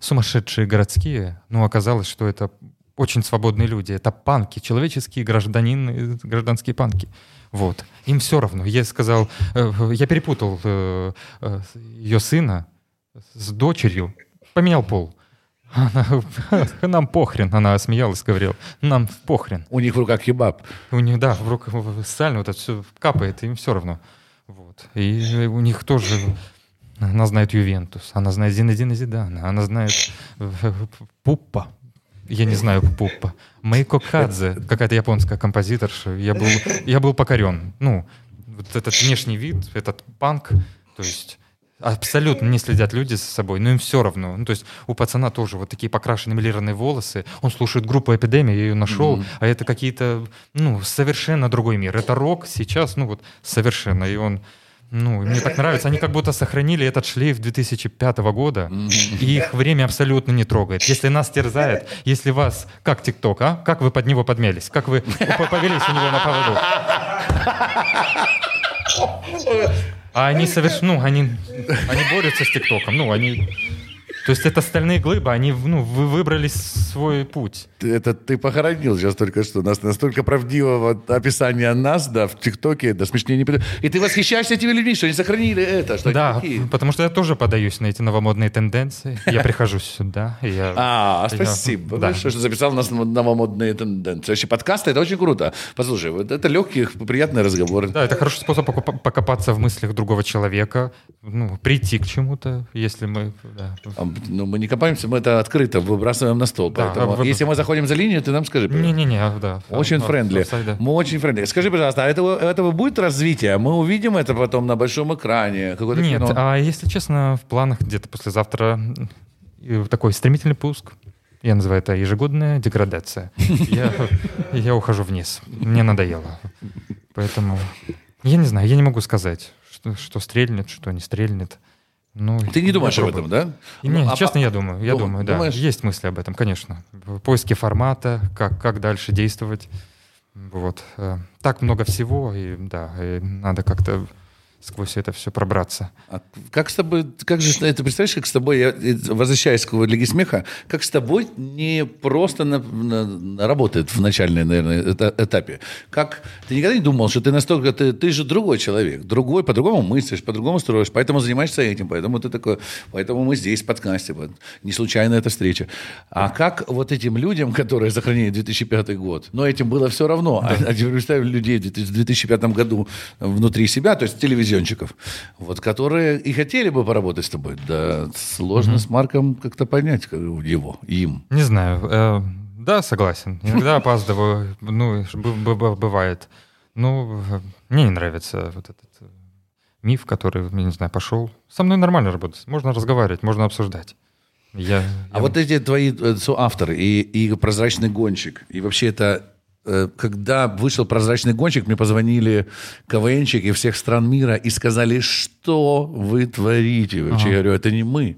[SPEAKER 2] сумасшедшие городские, но оказалось, что это очень свободные люди. Это панки, человеческие гражданин, гражданские панки. Вот. Им все равно. Я сказал, э, я перепутал э, э, ее сына с дочерью, поменял пол. Она, нам похрен, она смеялась, говорила, нам похрен.
[SPEAKER 1] У них в руках кебаб.
[SPEAKER 2] У них, да, в руках сально вот это все капает, им все равно. Вот. И у них тоже, она знает Ювентус, она знает Зинедина Зидана, она знает Пуппа, я не знаю Пуппа, Мейко Кадзе, какая-то японская композиторша. Я был, я был покорен. Ну, вот этот внешний вид, этот панк, то есть абсолютно не следят люди за собой, но им все равно. Ну, то есть у пацана тоже вот такие покрашенные милированные волосы, он слушает группу «Эпидемия», я ее нашел, mm-hmm. а это какие-то, ну, совершенно другой мир. Это рок сейчас, ну, вот совершенно, и он... Ну, мне так нравится. Они как будто сохранили этот шлейф 2005 года, и их время абсолютно не трогает. Если нас терзает, если вас... Как ТикТок, а? Как вы под него подмялись? Как вы повелись у него на поводу? А они совершенно, ну, они, они борются с ТикТоком, ну, они то есть это стальные глыбы, они ну, вы выбрали свой путь.
[SPEAKER 1] Это ты похоронил сейчас только что. У нас настолько правдивого описания нас, да, в ТикТоке, да, смешнее не И ты восхищаешься этими людьми, что они сохранили это, что
[SPEAKER 2] Да, потому что я тоже подаюсь на эти новомодные тенденции. Я прихожу сюда. Я,
[SPEAKER 1] а, спасибо. Да. Что записал нас новомодные тенденции. Вообще подкасты, это очень круто. Послушай, вот это легкий, приятный разговор.
[SPEAKER 2] Да, это хороший способ покопаться в мыслях другого человека, ну, прийти к чему-то, если мы... Да.
[SPEAKER 1] Ну, мы не копаемся, мы это открыто выбрасываем на стол. Да, поэтому, вы... если мы заходим за линию, ты нам скажи.
[SPEAKER 2] Не-не-не, да.
[SPEAKER 1] Очень
[SPEAKER 2] да,
[SPEAKER 1] friendly. Да. Мы очень friendly. Скажи, пожалуйста, а этого, этого будет развитие? Мы увидим это потом на большом экране?
[SPEAKER 2] Нет, кино? а если честно, в планах где-то послезавтра такой стремительный пуск. Я называю это ежегодная деградация. Я, я ухожу вниз. Мне надоело. Поэтому я не знаю, я не могу сказать, что, что стрельнет, что не стрельнет.
[SPEAKER 1] Ну, Ты не думаешь об этом, да?
[SPEAKER 2] Нет, ну, честно, а, я думаю. Я дум, думаю, да. Думаешь? Есть мысли об этом, конечно. Поиски формата, как, как дальше действовать. Вот. Э, так много всего, и да, и надо как-то сквозь это все пробраться.
[SPEAKER 1] А как с тобой, как же это представляешь, как с тобой, я возвращаюсь к Лиге смеха, как с тобой не просто на, на, работает в начальной, наверное, этапе. Как ты никогда не думал, что ты настолько, ты, ты же другой человек, другой, по-другому мыслишь, по-другому строишь, поэтому занимаешься этим, поэтому ты такой, поэтому мы здесь в подкасте, вот, не случайно эта встреча. А как вот этим людям, которые сохранили 2005 год, но этим было все равно, да. а, а представь людей в 2005 году внутри себя, то есть телевизор телевизионщиков, вот, которые и хотели бы поработать с тобой. Да сложно mm-hmm. с Марком как-то понять его, им.
[SPEAKER 2] Не знаю. Э, да, согласен. Иногда опаздываю. Ну, бывает. Ну, мне не нравится вот этот э, миф, который, я не знаю, пошел. Со мной нормально работать. Можно разговаривать, можно обсуждать. Я,
[SPEAKER 1] а я... вот эти твои э, соавторы и, и прозрачный гонщик, и вообще это Э, когда вышел «Прозрачный гонщик», мне позвонили КВНщики всех стран мира и сказали, что вы творите. Вообще, ага. я говорю, это не мы.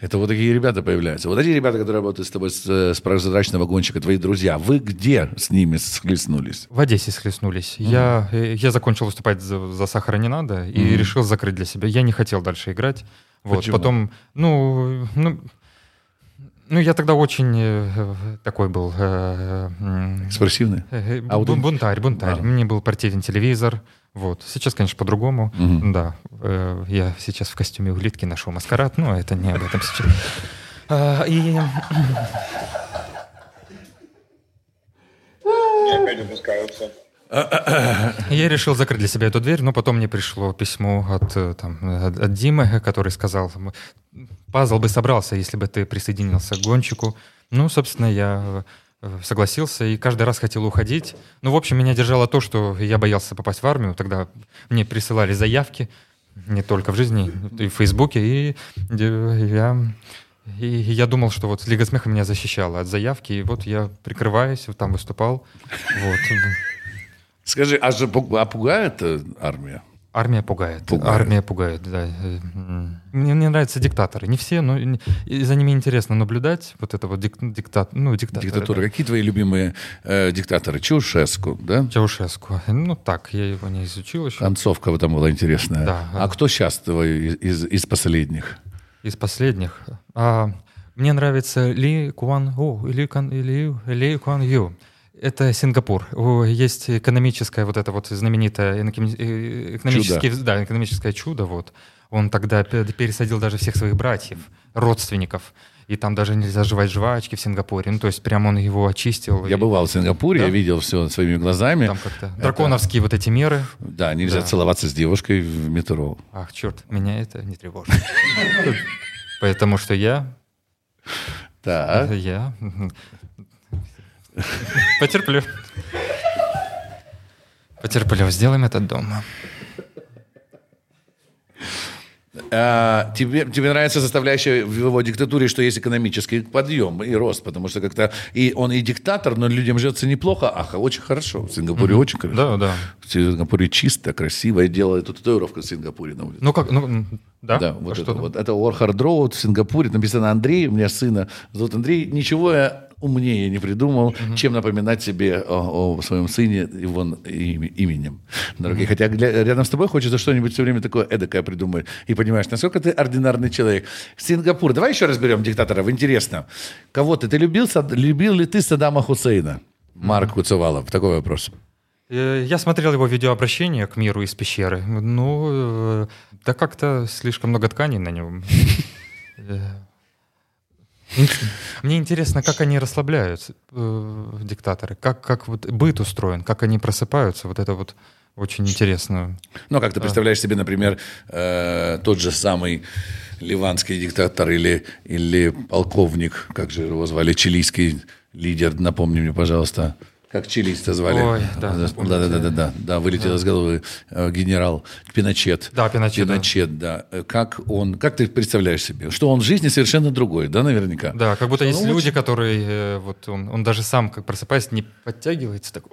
[SPEAKER 1] Это вот такие ребята появляются. Вот эти ребята, которые работают с тобой с, с «Прозрачного гонщика», твои друзья, вы где с ними схлестнулись?
[SPEAKER 2] В Одессе схлестнулись. Mm. Я, э, я закончил выступать за, за «Сахара не надо» и mm. решил закрыть для себя. Я не хотел дальше играть. Вот, Почему? Потом, ну, ну Ну, я тогда очень э, такой был... Э,
[SPEAKER 1] Экспрессивный?
[SPEAKER 2] Э, а вот бунтарь, бунтарь. А. Мне был противен телевизор. Вот. Сейчас, конечно, по-другому. Угу. Да. Э, я сейчас в костюме улитки нашел маскарад, но это не об этом сейчас. А, и...
[SPEAKER 4] И опять выпускаются.
[SPEAKER 2] Я решил закрыть для себя эту дверь, но потом мне пришло письмо от, э, там, от, Димы, который сказал, пазл бы собрался, если бы ты присоединился к гонщику. Ну, собственно, я э, согласился и каждый раз хотел уходить. Ну, в общем, меня держало то, что я боялся попасть в армию. Тогда мне присылали заявки, не только в жизни, и в Фейсбуке, и я и я думал, что вот Лига смеха меня защищала от заявки, и вот я прикрываюсь, там выступал. Вот.
[SPEAKER 1] Скажи, а же а пугает э, армия?
[SPEAKER 2] Армия пугает. пугает. Армия пугает, да. Мне, мне нравятся диктаторы. Не все, но и за ними интересно наблюдать. Вот это вот дик, диктат, ну, диктаторы.
[SPEAKER 1] Диктатура. Да. Какие твои любимые э, диктаторы? Чаушеску, да?
[SPEAKER 2] Чаушеску. Ну так, я его не изучил еще.
[SPEAKER 1] Концовка там была интересная.
[SPEAKER 2] Да.
[SPEAKER 1] А кто сейчас твой из, из, последних?
[SPEAKER 2] Из последних? А, мне нравится Ли Куан У, Ли, Кан, Ли, Ли Куан Ю. Это Сингапур. Есть экономическое вот это вот знаменитое э, экономическое, чудо. Да, экономическое чудо. Вот. Он тогда пересадил даже всех своих братьев, родственников. И там даже нельзя жевать жвачки в Сингапуре. Ну, то есть прям он его очистил.
[SPEAKER 1] Я и... бывал в Сингапуре, да? я видел все своими глазами.
[SPEAKER 2] Там как-то это... драконовские вот эти меры.
[SPEAKER 1] Да, нельзя да. целоваться с девушкой в метро.
[SPEAKER 2] Ах, черт, меня это не тревожит. Потому что я...
[SPEAKER 1] Да.
[SPEAKER 2] Я Потерплю. Потерплю. Сделаем это дома.
[SPEAKER 1] А, тебе, тебе нравится составляющая в его диктатуре, что есть экономический подъем и рост, потому что как-то и он и диктатор, но людям живется неплохо, ах, очень хорошо. В Сингапуре mm-hmm. очень хорошо.
[SPEAKER 2] Да, да.
[SPEAKER 1] В Сингапуре чисто, красиво. Я делал эту татуировку в Сингапуре на улице.
[SPEAKER 2] Ну как, ну, да?
[SPEAKER 1] Да, вот а это, вот. Это Орхард Роуд в Сингапуре, написано Андрей, у меня сына зовут Андрей. Ничего я умнее не придумал, угу. чем напоминать себе о, о своем сыне его именем. Дорогие, угу. хотя рядом с тобой хочется что-нибудь все время такое эдакое придумать. И понимаешь, насколько ты ординарный человек. Сингапур. Давай еще разберем диктаторов. Интересно. Кого ты? Ты любил, любил ли ты Саддама Хусейна? Марк Куцевалов. Такой вопрос.
[SPEAKER 2] Э, я смотрел его видеообращение к миру из пещеры. Ну, э, да как-то слишком много тканей на нем. Мне интересно, как они расслабляются, э, диктаторы, как, как вот быт устроен, как они просыпаются, вот это вот очень интересно.
[SPEAKER 1] Ну, как ты представляешь себе, например, э, тот же самый ливанский диктатор или, или полковник, как же его звали, чилийский лидер, напомни мне, пожалуйста. Как чилийцы звали?
[SPEAKER 2] Ой, да.
[SPEAKER 1] Да, да, да, да, да, да, вылетел да. из головы э, генерал Пиночет.
[SPEAKER 2] Да, Пиночет.
[SPEAKER 1] Пиночет, да. да. Как он, как ты представляешь себе, что он в жизни совершенно другой, да, наверняка?
[SPEAKER 2] Да, как будто что есть люди, очень... которые, э, вот он, он даже сам, как просыпаясь, не подтягивается, так,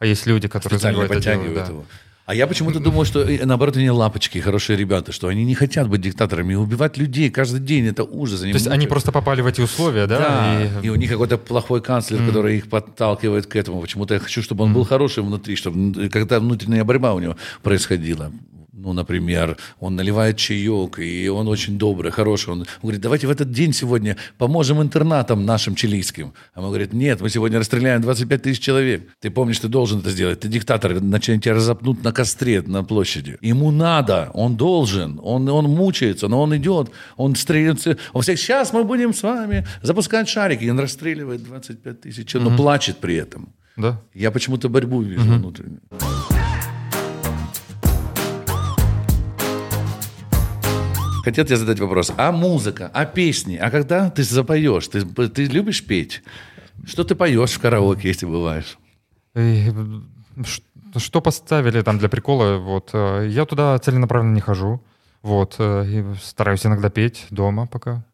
[SPEAKER 2] а есть люди, которые
[SPEAKER 1] Специально подтягивают делают, да. его. А я почему-то думал, что наоборот они лапочки, хорошие ребята, что они не хотят быть диктаторами, убивать людей каждый день это ужас.
[SPEAKER 2] Они То есть они просто попали в эти условия, да?
[SPEAKER 1] Да. И, и у них какой-то плохой канцлер, mm. который их подталкивает к этому. Почему-то я хочу, чтобы он был хороший внутри, чтобы когда внутренняя борьба у него происходила ну, например, он наливает чаек, и он очень добрый, хороший. Он говорит, давайте в этот день сегодня поможем интернатам нашим чилийским. А мы говорит, нет, мы сегодня расстреляем 25 тысяч человек. Ты помнишь, ты должен это сделать. Ты диктатор, иначе тебя разопнут на костре на площади. Ему надо, он должен, он, он мучается, но он идет, он стреляется. Он всех, сейчас мы будем с вами запускать шарики. И он расстреливает 25 тысяч, но mm плачет при этом.
[SPEAKER 2] Да?
[SPEAKER 1] Я почему-то борьбу вижу mm внутреннюю. Хотел тебе задать вопрос. А музыка, а песни? А когда ты запоешь? Ты, ты любишь петь? Что ты поешь в караоке, если бываешь?
[SPEAKER 2] Что поставили там для прикола? Вот э, я туда целенаправленно не хожу. Вот э, стараюсь иногда петь дома пока.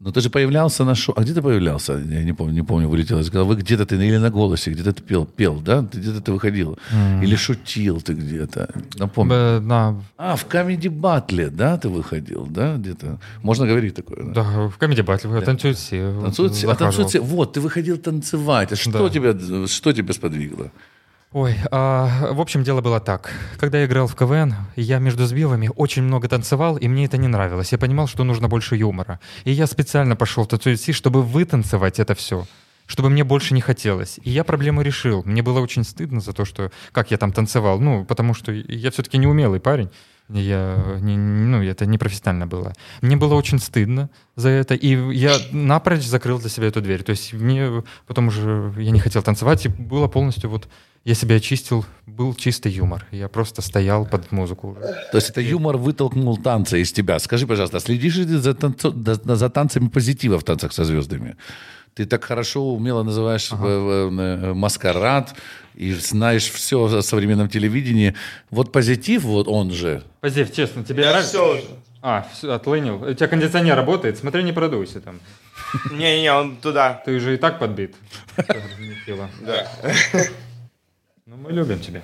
[SPEAKER 1] Но ты же появлялся на шоу. А где ты появлялся? Я не помню, не помню, вылетело из головы. Где-то ты или на голосе, где-то ты пел, пел, да? Ты где-то ты выходил. Mm. Или шутил ты где-то. Напомню.
[SPEAKER 2] Э, на...
[SPEAKER 1] А, в Comedy Battle, да, ты выходил, да, где-то? Можно говорить такое?
[SPEAKER 2] Да, да в Comedy Battle. Да. Танцуют все.
[SPEAKER 1] Танцуют все. А танцуют все. Вот, ты выходил танцевать. А что, да. тебя, что тебя сподвигло?
[SPEAKER 2] Ой, а, в общем, дело было так. Когда я играл в КВН, я между сбивами очень много танцевал, и мне это не нравилось. Я понимал, что нужно больше юмора. И я специально пошел в TTC, чтобы вытанцевать это все чтобы мне больше не хотелось. И я проблему решил. Мне было очень стыдно за то, что как я там танцевал. Ну, потому что я все-таки не умелый парень. Я, не, ну, это не профессионально было. Мне было очень стыдно за это, и я напрочь закрыл для себя эту дверь. То есть мне потом уже я не хотел танцевать, и было полностью вот я себя очистил, был чистый юмор. Я просто стоял под музыку.
[SPEAKER 1] То есть это юмор вытолкнул танцы из тебя. Скажи, пожалуйста, следишь ли ты за, танцо... за танцами позитива в «Танцах со звездами»? Ты так хорошо, умело называешь ага. Э, маскарад и знаешь все о современном телевидении. Вот позитив, вот он же.
[SPEAKER 2] Позитив, честно, тебе я все уже. А, все, отлынил. У тебя кондиционер работает? Смотри, не продуйся там.
[SPEAKER 3] Не-не, он туда.
[SPEAKER 2] Ты уже и так подбит.
[SPEAKER 3] Да.
[SPEAKER 2] Ну, мы любим тебя.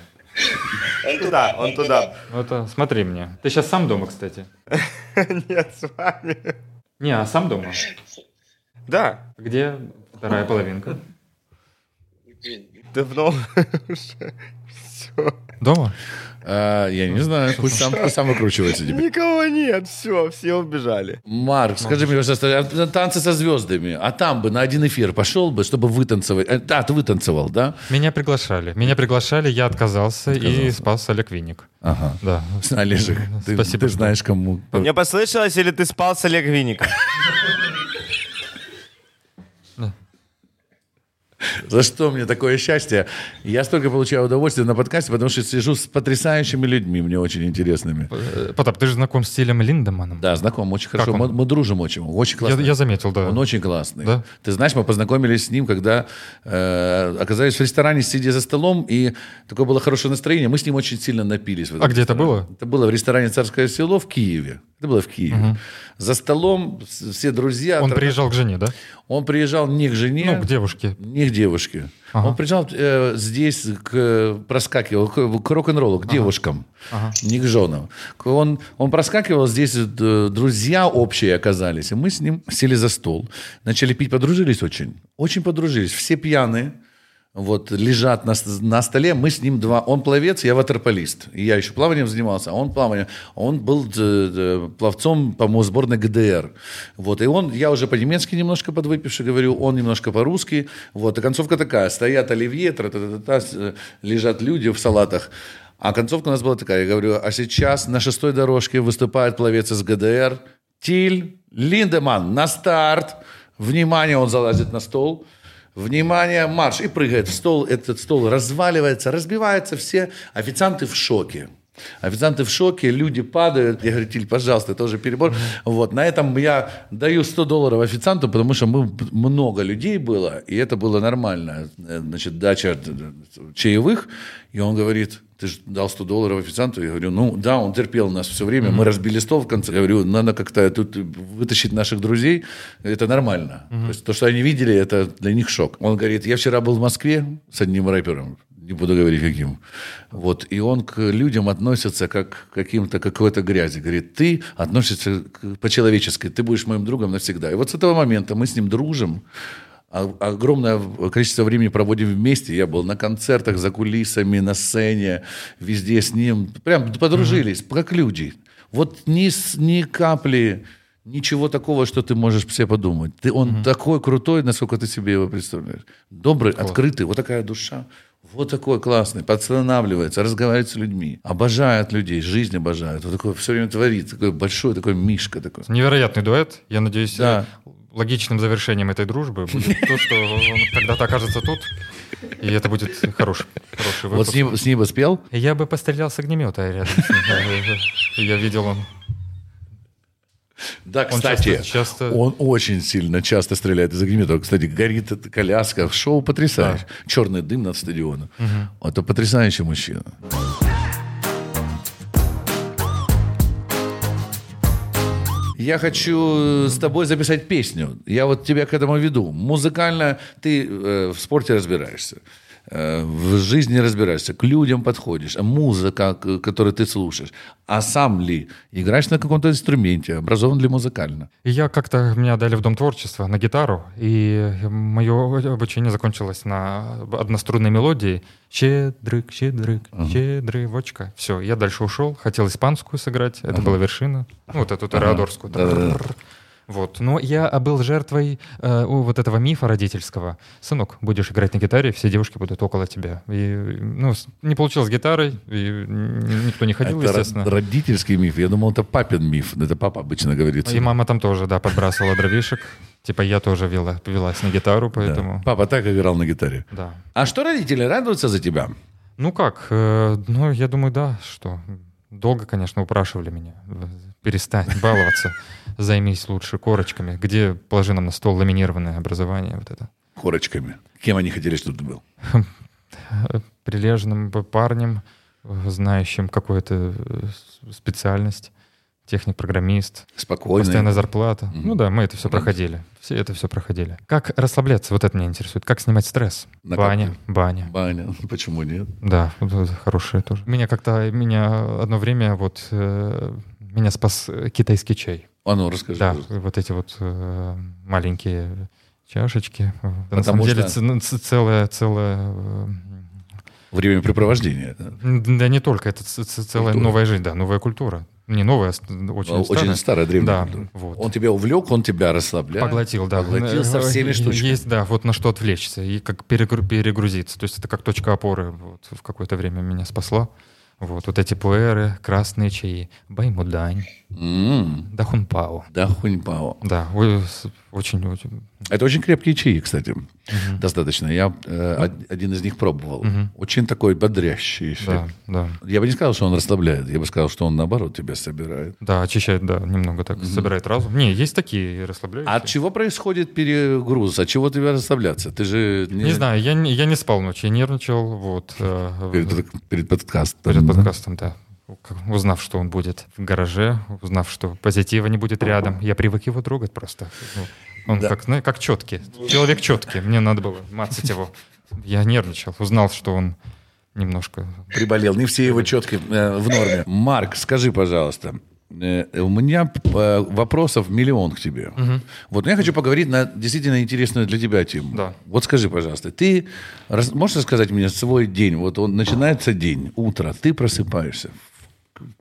[SPEAKER 3] Он туда, он туда.
[SPEAKER 2] Вот, а, смотри мне. Ты сейчас сам дома, кстати?
[SPEAKER 3] Нет, с вами.
[SPEAKER 2] Не, а сам дома?
[SPEAKER 3] Да.
[SPEAKER 2] Где вторая половинка?
[SPEAKER 3] Давно уже.
[SPEAKER 2] Все. Дома?
[SPEAKER 1] А, я не знаю, пусть сам, пусть сам выкручивается теперь.
[SPEAKER 3] Никого нет, все, все убежали.
[SPEAKER 1] Марк, скажи мне, пожалуйста, а танцы со звездами, а там бы на один эфир пошел бы, чтобы вытанцевать? Э, да, ты вытанцевал, да?
[SPEAKER 2] Меня приглашали. Меня приглашали, я отказался, отказался. и спас Олег Винник.
[SPEAKER 1] Ага.
[SPEAKER 2] Да.
[SPEAKER 1] Олежек, ты, Спасибо. ты знаешь, кому...
[SPEAKER 3] Мне послышалось, или ты спал с Олег Винником?
[SPEAKER 1] За что мне такое счастье? Я столько получаю удовольствия на подкасте, потому что сижу с потрясающими людьми, мне очень интересными.
[SPEAKER 2] Э, Потап, ты же знаком с Тилем Линдеманом?
[SPEAKER 1] Да, знаком, очень хорошо. Мы, мы дружим очень, очень классно.
[SPEAKER 2] Я, я заметил, да.
[SPEAKER 1] Он очень классный. Да? Ты знаешь, мы познакомились с ним, когда э, оказались в ресторане, сидя за столом, и такое было хорошее настроение. Мы с ним очень сильно напились.
[SPEAKER 2] а где это было?
[SPEAKER 1] Это было в ресторане «Царское село» в Киеве. Это было в Киеве. Угу. За столом все друзья.
[SPEAKER 2] Он приезжал к жене, да?
[SPEAKER 1] Он приезжал не к жене.
[SPEAKER 2] Ну, к девушке.
[SPEAKER 1] Не к девушке. Ага. Он приезжал э, здесь, к, проскакивал к, к рок-н-роллу, к ага. девушкам, ага. не к женам. Он, он проскакивал, здесь э, друзья общие оказались. И мы с ним сели за стол, начали пить, подружились очень. Очень подружились. Все пьяные вот лежат на, на столе, мы с ним два, он пловец, я ватерполист, и я еще плаванием занимался, а он плаванием, он был э, э, пловцом, по-моему, сборной ГДР, вот, и он, я уже по-немецки немножко подвыпивший говорю, он немножко по-русски, вот, и концовка такая, стоят оливье, -та -та -та, лежат люди в салатах, а концовка у нас была такая, я говорю, а сейчас на шестой дорожке выступает пловец из ГДР, Тиль Линдеман. На старт, внимание, он залазит на стол, Внимание, марш! И прыгает в стол. Этот стол разваливается, разбиваются все. Официанты в шоке. Официанты в шоке, люди падают. Я говорю, Тиль, пожалуйста, это уже перебор. Вот, на этом я даю 100 долларов официанту, потому что мы, много людей было, и это было нормально. Значит, дача чаевых. И он говорит, ты же дал 100 долларов официанту. Я говорю, ну да, он терпел нас все время. Mm-hmm. Мы разбили стол в конце. Я говорю, надо как-то тут вытащить наших друзей. Это нормально. Mm-hmm. То, есть, то, что они видели, это для них шок. Он говорит, я вчера был в Москве с одним рэпером. Не буду говорить каким. Вот, и он к людям относится как к каким-то какой-то грязи. Говорит, ты относишься по-человечески, ты будешь моим другом навсегда. И вот с этого момента мы с ним дружим огромное количество времени проводим вместе. Я был на концертах, за кулисами, на сцене, везде с ним. Прям подружились, mm-hmm. как люди. Вот ни, ни капли ничего такого, что ты можешь себе подумать. Ты, он mm-hmm. такой крутой, насколько ты себе его представляешь. Добрый, Класс. открытый, вот такая душа. Вот такой классный, подстанавливается, разговаривает с людьми, обожает людей, жизнь обожает. Вот такой все время творит, такой большой, такой мишка такой.
[SPEAKER 2] Невероятный дуэт. Я надеюсь, да логичным завершением этой дружбы будет то, что он когда-то окажется тут, и это будет хороший, хороший выпуск.
[SPEAKER 1] Вот с ним, с ним бы спел?
[SPEAKER 2] Я бы пострелял с огнемета рядом с ним. Я видел он.
[SPEAKER 1] Да, кстати, он, часто, часто... он очень сильно часто стреляет из огнемета. Кстати, горит эта коляска. Шоу потрясающе. Да. Черный дым над стадионом. Угу. Это потрясающий мужчина. я хочу с тобой записать песню. Я вот тебя к этому веду. Музыкально ты э, в спорте разбираешься. Э, в жизни разбираешься, к людям подходишь, музыка, которую ты слушаешь, а сам ли играешь на каком-то инструменте, образован ли музыкально?
[SPEAKER 2] Я как-то, меня дали в Дом творчества на гитару, и мое обучение закончилось на однострунной мелодии «Щедрык, щедрык, uh-huh. щедрывочка». Все, я дальше ушел, хотел испанскую сыграть, это uh-huh. была вершина, ну, вот эту тореадорскую. Uh-huh. Вот. Но я был жертвой э, вот этого мифа родительского. Сынок, будешь играть на гитаре, все девушки будут около тебя. И, ну, не получилось гитарой, и никто не ходил,
[SPEAKER 1] это
[SPEAKER 2] естественно.
[SPEAKER 1] родительский миф. Я думал, это папин миф. Это папа обычно говорит.
[SPEAKER 2] И мама там тоже, да, подбрасывала дровишек. Типа я тоже вела, повелась на гитару, поэтому...
[SPEAKER 1] Да. Папа так играл на гитаре.
[SPEAKER 2] Да.
[SPEAKER 1] А что родители радуются за тебя?
[SPEAKER 2] Ну как, э, ну я думаю, да, что долго, конечно, упрашивали меня перестань баловаться, займись лучше корочками. Где положи нам на стол ламинированное образование вот это.
[SPEAKER 1] Корочками. Кем они хотели, чтобы ты был?
[SPEAKER 2] Прилежным парнем, знающим какую-то э, специальность техник-программист.
[SPEAKER 1] Спокойно.
[SPEAKER 2] Постоянная зарплата. Mm-hmm. Ну да, мы это все проходили. Все это все проходили. Как расслабляться? Вот это меня интересует. Как снимать стресс? На баня. Как? Баня.
[SPEAKER 1] Баня. Почему нет?
[SPEAKER 2] Да, вот, хорошее тоже. Меня как-то, меня одно время вот э, меня спас э, китайский чай.
[SPEAKER 1] А ну, расскажи.
[SPEAKER 2] Да, пожалуйста. вот эти вот э, маленькие чашечки. Потому На самом деле ну, целая, целая... Э,
[SPEAKER 1] Времяпрепровождение. Да?
[SPEAKER 2] да не только, это целая культура. новая жизнь, да, новая культура. Не новая, а очень
[SPEAKER 1] а,
[SPEAKER 2] старая.
[SPEAKER 1] Очень старая, древняя. Да, вот. Он тебя увлек, он тебя расслаблял.
[SPEAKER 2] Поглотил, да.
[SPEAKER 1] Поглотил со всеми штучками.
[SPEAKER 2] Есть, да, вот на что отвлечься и как перегрузиться. То есть это как точка опоры вот, в какое-то время меня спасла. Вот, вот эти пуэры, красные чаи, баймудань, mm. дахунпао.
[SPEAKER 1] Дахунпао.
[SPEAKER 2] Да, очень, очень...
[SPEAKER 1] Это очень крепкие чаи, кстати. Угу. Достаточно. Я э, один из них пробовал. Угу. Очень такой бодрящий эффект.
[SPEAKER 2] Да, да.
[SPEAKER 1] Я бы не сказал, что он расслабляет. Я бы сказал, что он наоборот тебя собирает.
[SPEAKER 2] Да, очищает, да, немного так, угу. собирает разум. Не, есть такие расслабляющие.
[SPEAKER 1] А от чего происходит перегруз? От чего тебе расслабляться? Ты же...
[SPEAKER 2] Не, не знаю, я, я не спал ночью, я нервничал. Вот, э,
[SPEAKER 1] перед, перед подкастом.
[SPEAKER 2] Перед да? подкастом, да узнав, что он будет в гараже, узнав, что позитива не будет рядом, я привык его трогать просто. Ну, он да. как, ну, как четкий. Человек четкий. Мне надо было мацать его. Я нервничал. Узнал, что он немножко...
[SPEAKER 1] Приболел. Не все его четкие э, в норме. Марк, скажи, пожалуйста, э, у меня э, вопросов миллион к тебе. Угу. Вот я хочу поговорить на действительно интересную для тебя тему.
[SPEAKER 2] Да.
[SPEAKER 1] Вот скажи, пожалуйста, ты можешь рассказать мне свой день? Вот он начинается день, утро, ты просыпаешься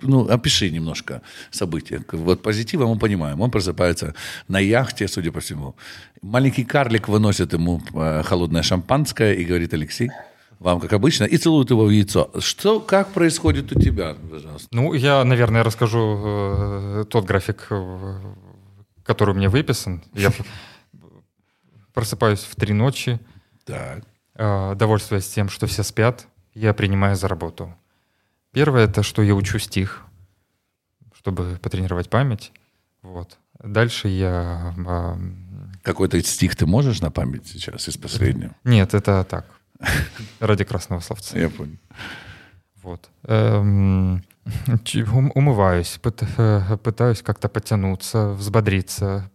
[SPEAKER 1] ну, опиши немножко события. Вот позитива мы понимаем. Он просыпается на яхте, судя по всему. Маленький карлик выносит ему э, холодное шампанское и говорит, Алексей, вам как обычно, и целует его в яйцо. Что, как происходит у тебя, пожалуйста?
[SPEAKER 2] Ну, я, наверное, расскажу э, тот график, э, который меня выписан. Я просыпаюсь в три ночи, э, довольствуясь тем, что все спят, я принимаю за работу. Первое — это что я учу стих, чтобы потренировать память. Вот. Дальше я...
[SPEAKER 1] А... Какой-то стих ты можешь на память сейчас из последнего?
[SPEAKER 2] Нет, это так. Ради красного словца.
[SPEAKER 1] Я понял.
[SPEAKER 2] Вот. Эм, умываюсь, э, пытаюсь как-то потянуться, взбодриться,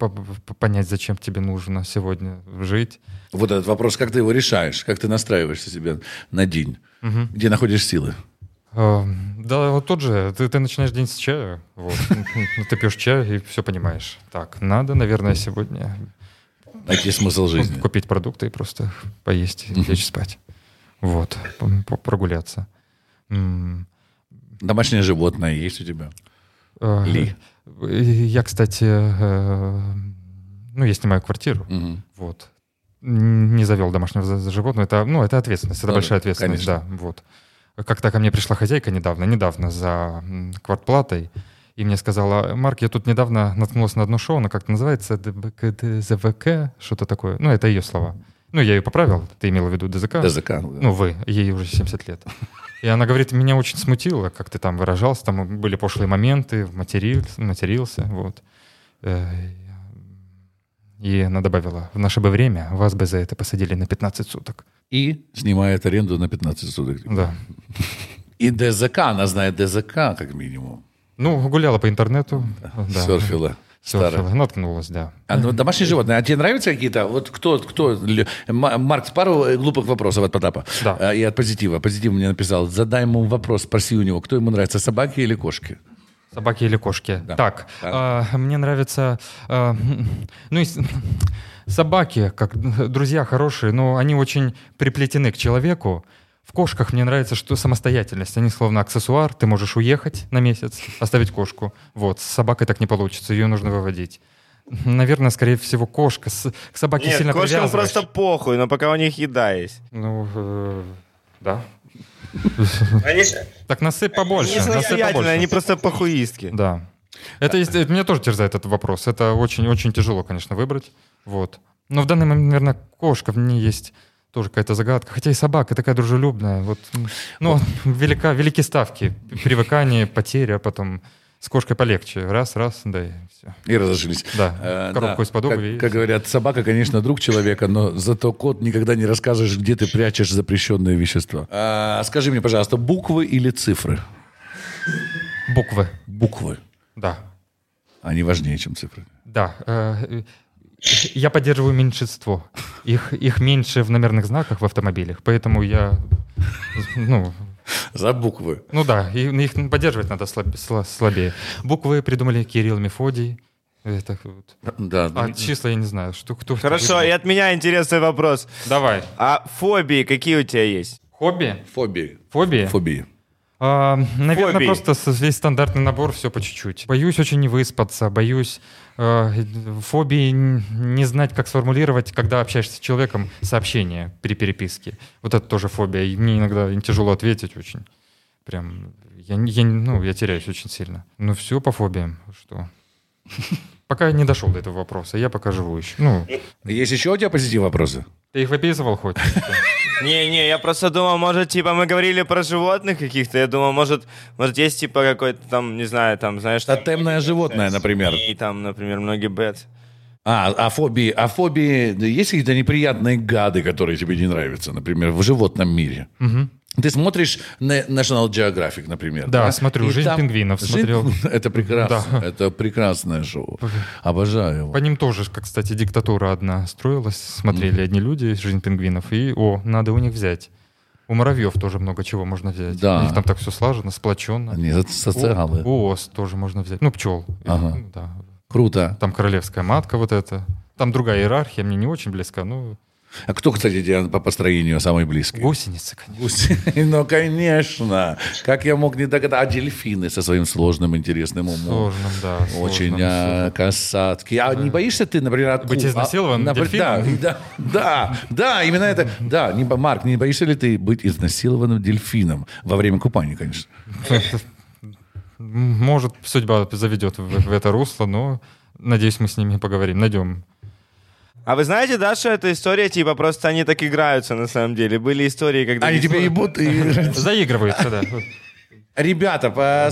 [SPEAKER 2] понять, зачем тебе нужно сегодня жить.
[SPEAKER 1] Вот этот вопрос, как ты его решаешь, как ты настраиваешься себе на день, угу. где находишь силы?
[SPEAKER 2] Да, вот тот же. Ты, ты начинаешь день с чая. Вот. Ну, ты пьешь чай и все понимаешь. Так, надо, наверное, сегодня...
[SPEAKER 1] Найти смысл жизни.
[SPEAKER 2] Купить продукты и просто поесть и лечь спать. Вот. Прогуляться.
[SPEAKER 1] Домашнее животное есть у тебя?
[SPEAKER 2] А, Ли? Я, кстати, э, ну, я снимаю квартиру. Вот. Не завел домашнего животного. Это, ну, это ответственность. Это большая ответственность, да. Вот. Как-то ко мне пришла хозяйка недавно, недавно за квартплатой, и мне сказала, Марк, я тут недавно наткнулась на одно шоу, оно как-то называется ДЗВК, что-то такое. Ну, это ее слова. Ну, я ее поправил, ты имела в виду ДЗК?
[SPEAKER 1] ДЗК.
[SPEAKER 2] Ну, вы, ей уже 70 лет. И она говорит, меня очень смутило, как ты там выражался, там были пошлые моменты, матерился, матерился, вот. Э, и она добавила, в наше бы время вас бы за это посадили на 15 суток.
[SPEAKER 1] И снимает аренду на 15 суток.
[SPEAKER 2] Да.
[SPEAKER 1] И ДЗК, она знает ДЗК как минимум.
[SPEAKER 2] Ну, гуляла по интернету.
[SPEAKER 1] Да. Серфила.
[SPEAKER 2] Старая. Наткнулась, да.
[SPEAKER 1] А, ну, домашние животные. А тебе нравятся какие-то? Вот кто, кто... Марк, пару глупых вопросов от Потапа. Да. А, и от Позитива. Позитив мне написал. Задай ему вопрос, спроси у него, кто ему нравится, собаки или кошки?
[SPEAKER 2] Собаки или кошки? Да. Так, да. Э, мне нравится... Э, ну, собаки, как друзья хорошие, но они очень приплетены к человеку. В кошках мне нравится, что самостоятельность. Они словно аксессуар. Ты можешь уехать на месяц, оставить кошку. Вот, с собакой так не получится, ее нужно выводить. Наверное, скорее всего, кошка. С, к собаке Нет, сильно кошкам
[SPEAKER 3] просто похуй, но пока у них еда есть.
[SPEAKER 2] Ну, э, да. Так насыпь побольше.
[SPEAKER 3] Насыпь побольше. Они просто похуистки.
[SPEAKER 2] Да. Это, есть, это меня тоже терзает этот вопрос. Это очень-очень тяжело, конечно, выбрать. Вот. Но в данный момент, наверное, кошка в ней есть тоже какая-то загадка. Хотя и собака такая дружелюбная. Вот, ну, велика, велики ставки. Привыкание, потеря, потом с кошкой полегче. Раз, раз, да, и все.
[SPEAKER 1] И разожились.
[SPEAKER 2] Да, э, коробку да. из-под
[SPEAKER 1] как, как говорят, собака, конечно, друг человека, но зато кот никогда не расскажешь, где ты прячешь запрещенные вещества. А, скажи мне, пожалуйста, буквы или цифры?
[SPEAKER 2] Буквы.
[SPEAKER 1] Буквы?
[SPEAKER 2] Да.
[SPEAKER 1] Они важнее, чем цифры?
[SPEAKER 2] Да. Э, я поддерживаю меньшинство. Их, их меньше в номерных знаках в автомобилях, поэтому я ну,
[SPEAKER 1] за буквы.
[SPEAKER 2] Ну да, и их поддерживать надо слабее. Буквы придумали Кирилл Мефодий. Это вот.
[SPEAKER 1] Да.
[SPEAKER 2] А числа я не знаю. Что, кто,
[SPEAKER 3] Хорошо, и от меня интересный вопрос.
[SPEAKER 2] Давай.
[SPEAKER 3] А фобии какие у тебя есть?
[SPEAKER 2] Хобби?
[SPEAKER 1] Фобии.
[SPEAKER 2] Фобии?
[SPEAKER 1] Фобии.
[SPEAKER 2] А, наверное, Фобии. просто весь стандартный набор, все по чуть-чуть. Боюсь очень не выспаться, боюсь э, фобии не знать, как сформулировать, когда общаешься с человеком, сообщение при переписке. Вот это тоже фобия. И мне иногда тяжело ответить очень. Прям, я, я, ну, я теряюсь очень сильно. Ну, все по фобиям. Что? Пока я не дошел до этого вопроса, я пока живу еще. Ну,
[SPEAKER 1] Есть еще у тебя позитивные вопросы?
[SPEAKER 2] Ты их выписывал хоть?
[SPEAKER 3] Не-не, я просто думал, может, типа, мы говорили про животных каких-то, я думал, может, может есть, типа, какой-то там, не знаю, там, знаешь...
[SPEAKER 1] Тотемное животное, например.
[SPEAKER 3] И там, например, многие бет.
[SPEAKER 1] А, а фобии, а фобии, есть какие-то неприятные гады, которые тебе не нравятся, например, в животном мире?
[SPEAKER 2] Угу.
[SPEAKER 1] Ты смотришь National Geographic, например.
[SPEAKER 2] Да, да? смотрю. И «Жизнь там... пингвинов» смотрел.
[SPEAKER 1] Это прекрасно. Да. Это прекрасное шоу. Обожаю его.
[SPEAKER 2] По ним тоже, кстати, диктатура одна строилась. Смотрели mm. одни люди «Жизнь пингвинов». И, о, надо у них взять. У муравьев тоже много чего можно взять. Да. У них там так все слажено, сплоченно.
[SPEAKER 1] Они социалы.
[SPEAKER 2] У, у ос тоже можно взять. Ну, пчел.
[SPEAKER 1] Ага.
[SPEAKER 2] Ну, да.
[SPEAKER 1] Круто.
[SPEAKER 2] Там королевская матка вот эта. Там другая иерархия, мне не очень близка, но
[SPEAKER 1] а кто, кстати, тебе по построению самый близкий?
[SPEAKER 2] Гусеницы, конечно.
[SPEAKER 1] Гусеницы. Ну, конечно. Как я мог не догадаться? А дельфины со своим сложным, интересным умом.
[SPEAKER 2] Сложным, да.
[SPEAKER 1] Очень а, касатки. А да. не боишься ты, например, от...
[SPEAKER 2] Быть изнасилованным а,
[SPEAKER 1] дельфином? Да, да, да, да, именно это. Да, не, Марк, не боишься ли ты быть изнасилованным дельфином? Во время купания, конечно.
[SPEAKER 2] Может, судьба заведет в, в это русло, но надеюсь, мы с ними поговорим, найдем
[SPEAKER 3] а вы знаете, да, что эта история, типа, просто они так играются на самом деле? Были истории, когда...
[SPEAKER 1] Они тебя ебут и...
[SPEAKER 2] Заигрываются, да.
[SPEAKER 1] Ребята,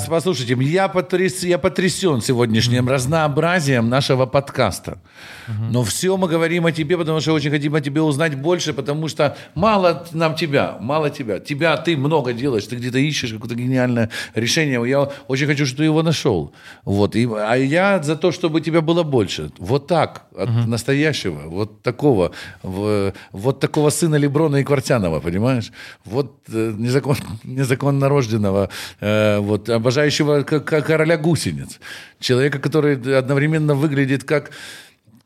[SPEAKER 1] послушайте, я, потряс, я потрясен сегодняшним mm-hmm. разнообразием нашего подкаста. Mm-hmm. Но все мы говорим о тебе, потому что очень хотим о тебе узнать больше, потому что мало нам тебя, мало тебя. Тебя ты много делаешь, ты где-то ищешь какое-то гениальное решение. Я очень хочу, чтобы ты его нашел. Вот. И, а я за то, чтобы тебя было больше. Вот так, от mm-hmm. настоящего, вот такого, в, вот такого сына Леброна и Квартянова, понимаешь? Вот э, незакон, незаконно рожденного э, вот, обожающего как, как короля гусениц. Человека, который одновременно выглядит как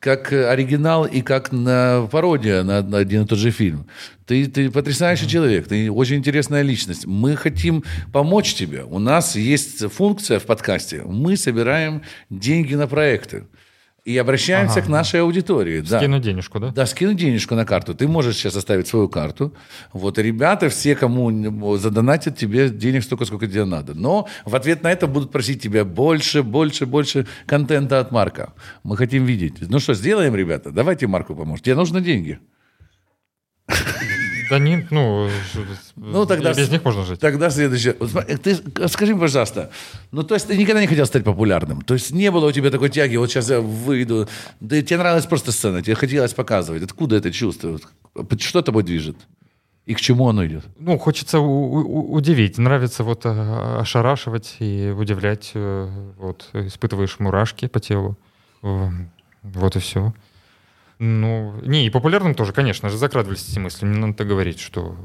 [SPEAKER 1] как оригинал и как на пародия на, на один и тот же фильм. Ты, ты потрясающий mm-hmm. человек, ты очень интересная личность. Мы хотим помочь тебе. У нас есть функция в подкасте. Мы собираем деньги на проекты. И обращаемся ага. к нашей аудитории.
[SPEAKER 2] Да. денежку, да?
[SPEAKER 1] Да, скинуть денежку на карту. Ты можешь сейчас оставить свою карту. Вот, и ребята, все, кому задонатят тебе денег столько, сколько тебе надо. Но в ответ на это будут просить тебя больше, больше, больше контента от Марка. Мы хотим видеть. Ну что, сделаем, ребята? Давайте Марку поможем. Тебе нужны деньги.
[SPEAKER 2] Да нет, ну, ну тогда, без них можно жить.
[SPEAKER 1] Тогда следующее. Ты скажи пожалуйста, ну то есть ты никогда не хотел стать популярным? То есть не было у тебя такой тяги, вот сейчас я выйду, да тебе нравилась просто сцена, тебе хотелось показывать. Откуда это чувство? Что тобой движет? И к чему оно идет?
[SPEAKER 2] Ну, хочется удивить. Нравится вот э, ошарашивать и удивлять. Э, вот, испытываешь мурашки по телу. Вот и все. Ну, не, и популярным тоже, конечно же, закрадывались эти мысли. Не надо говорить, что...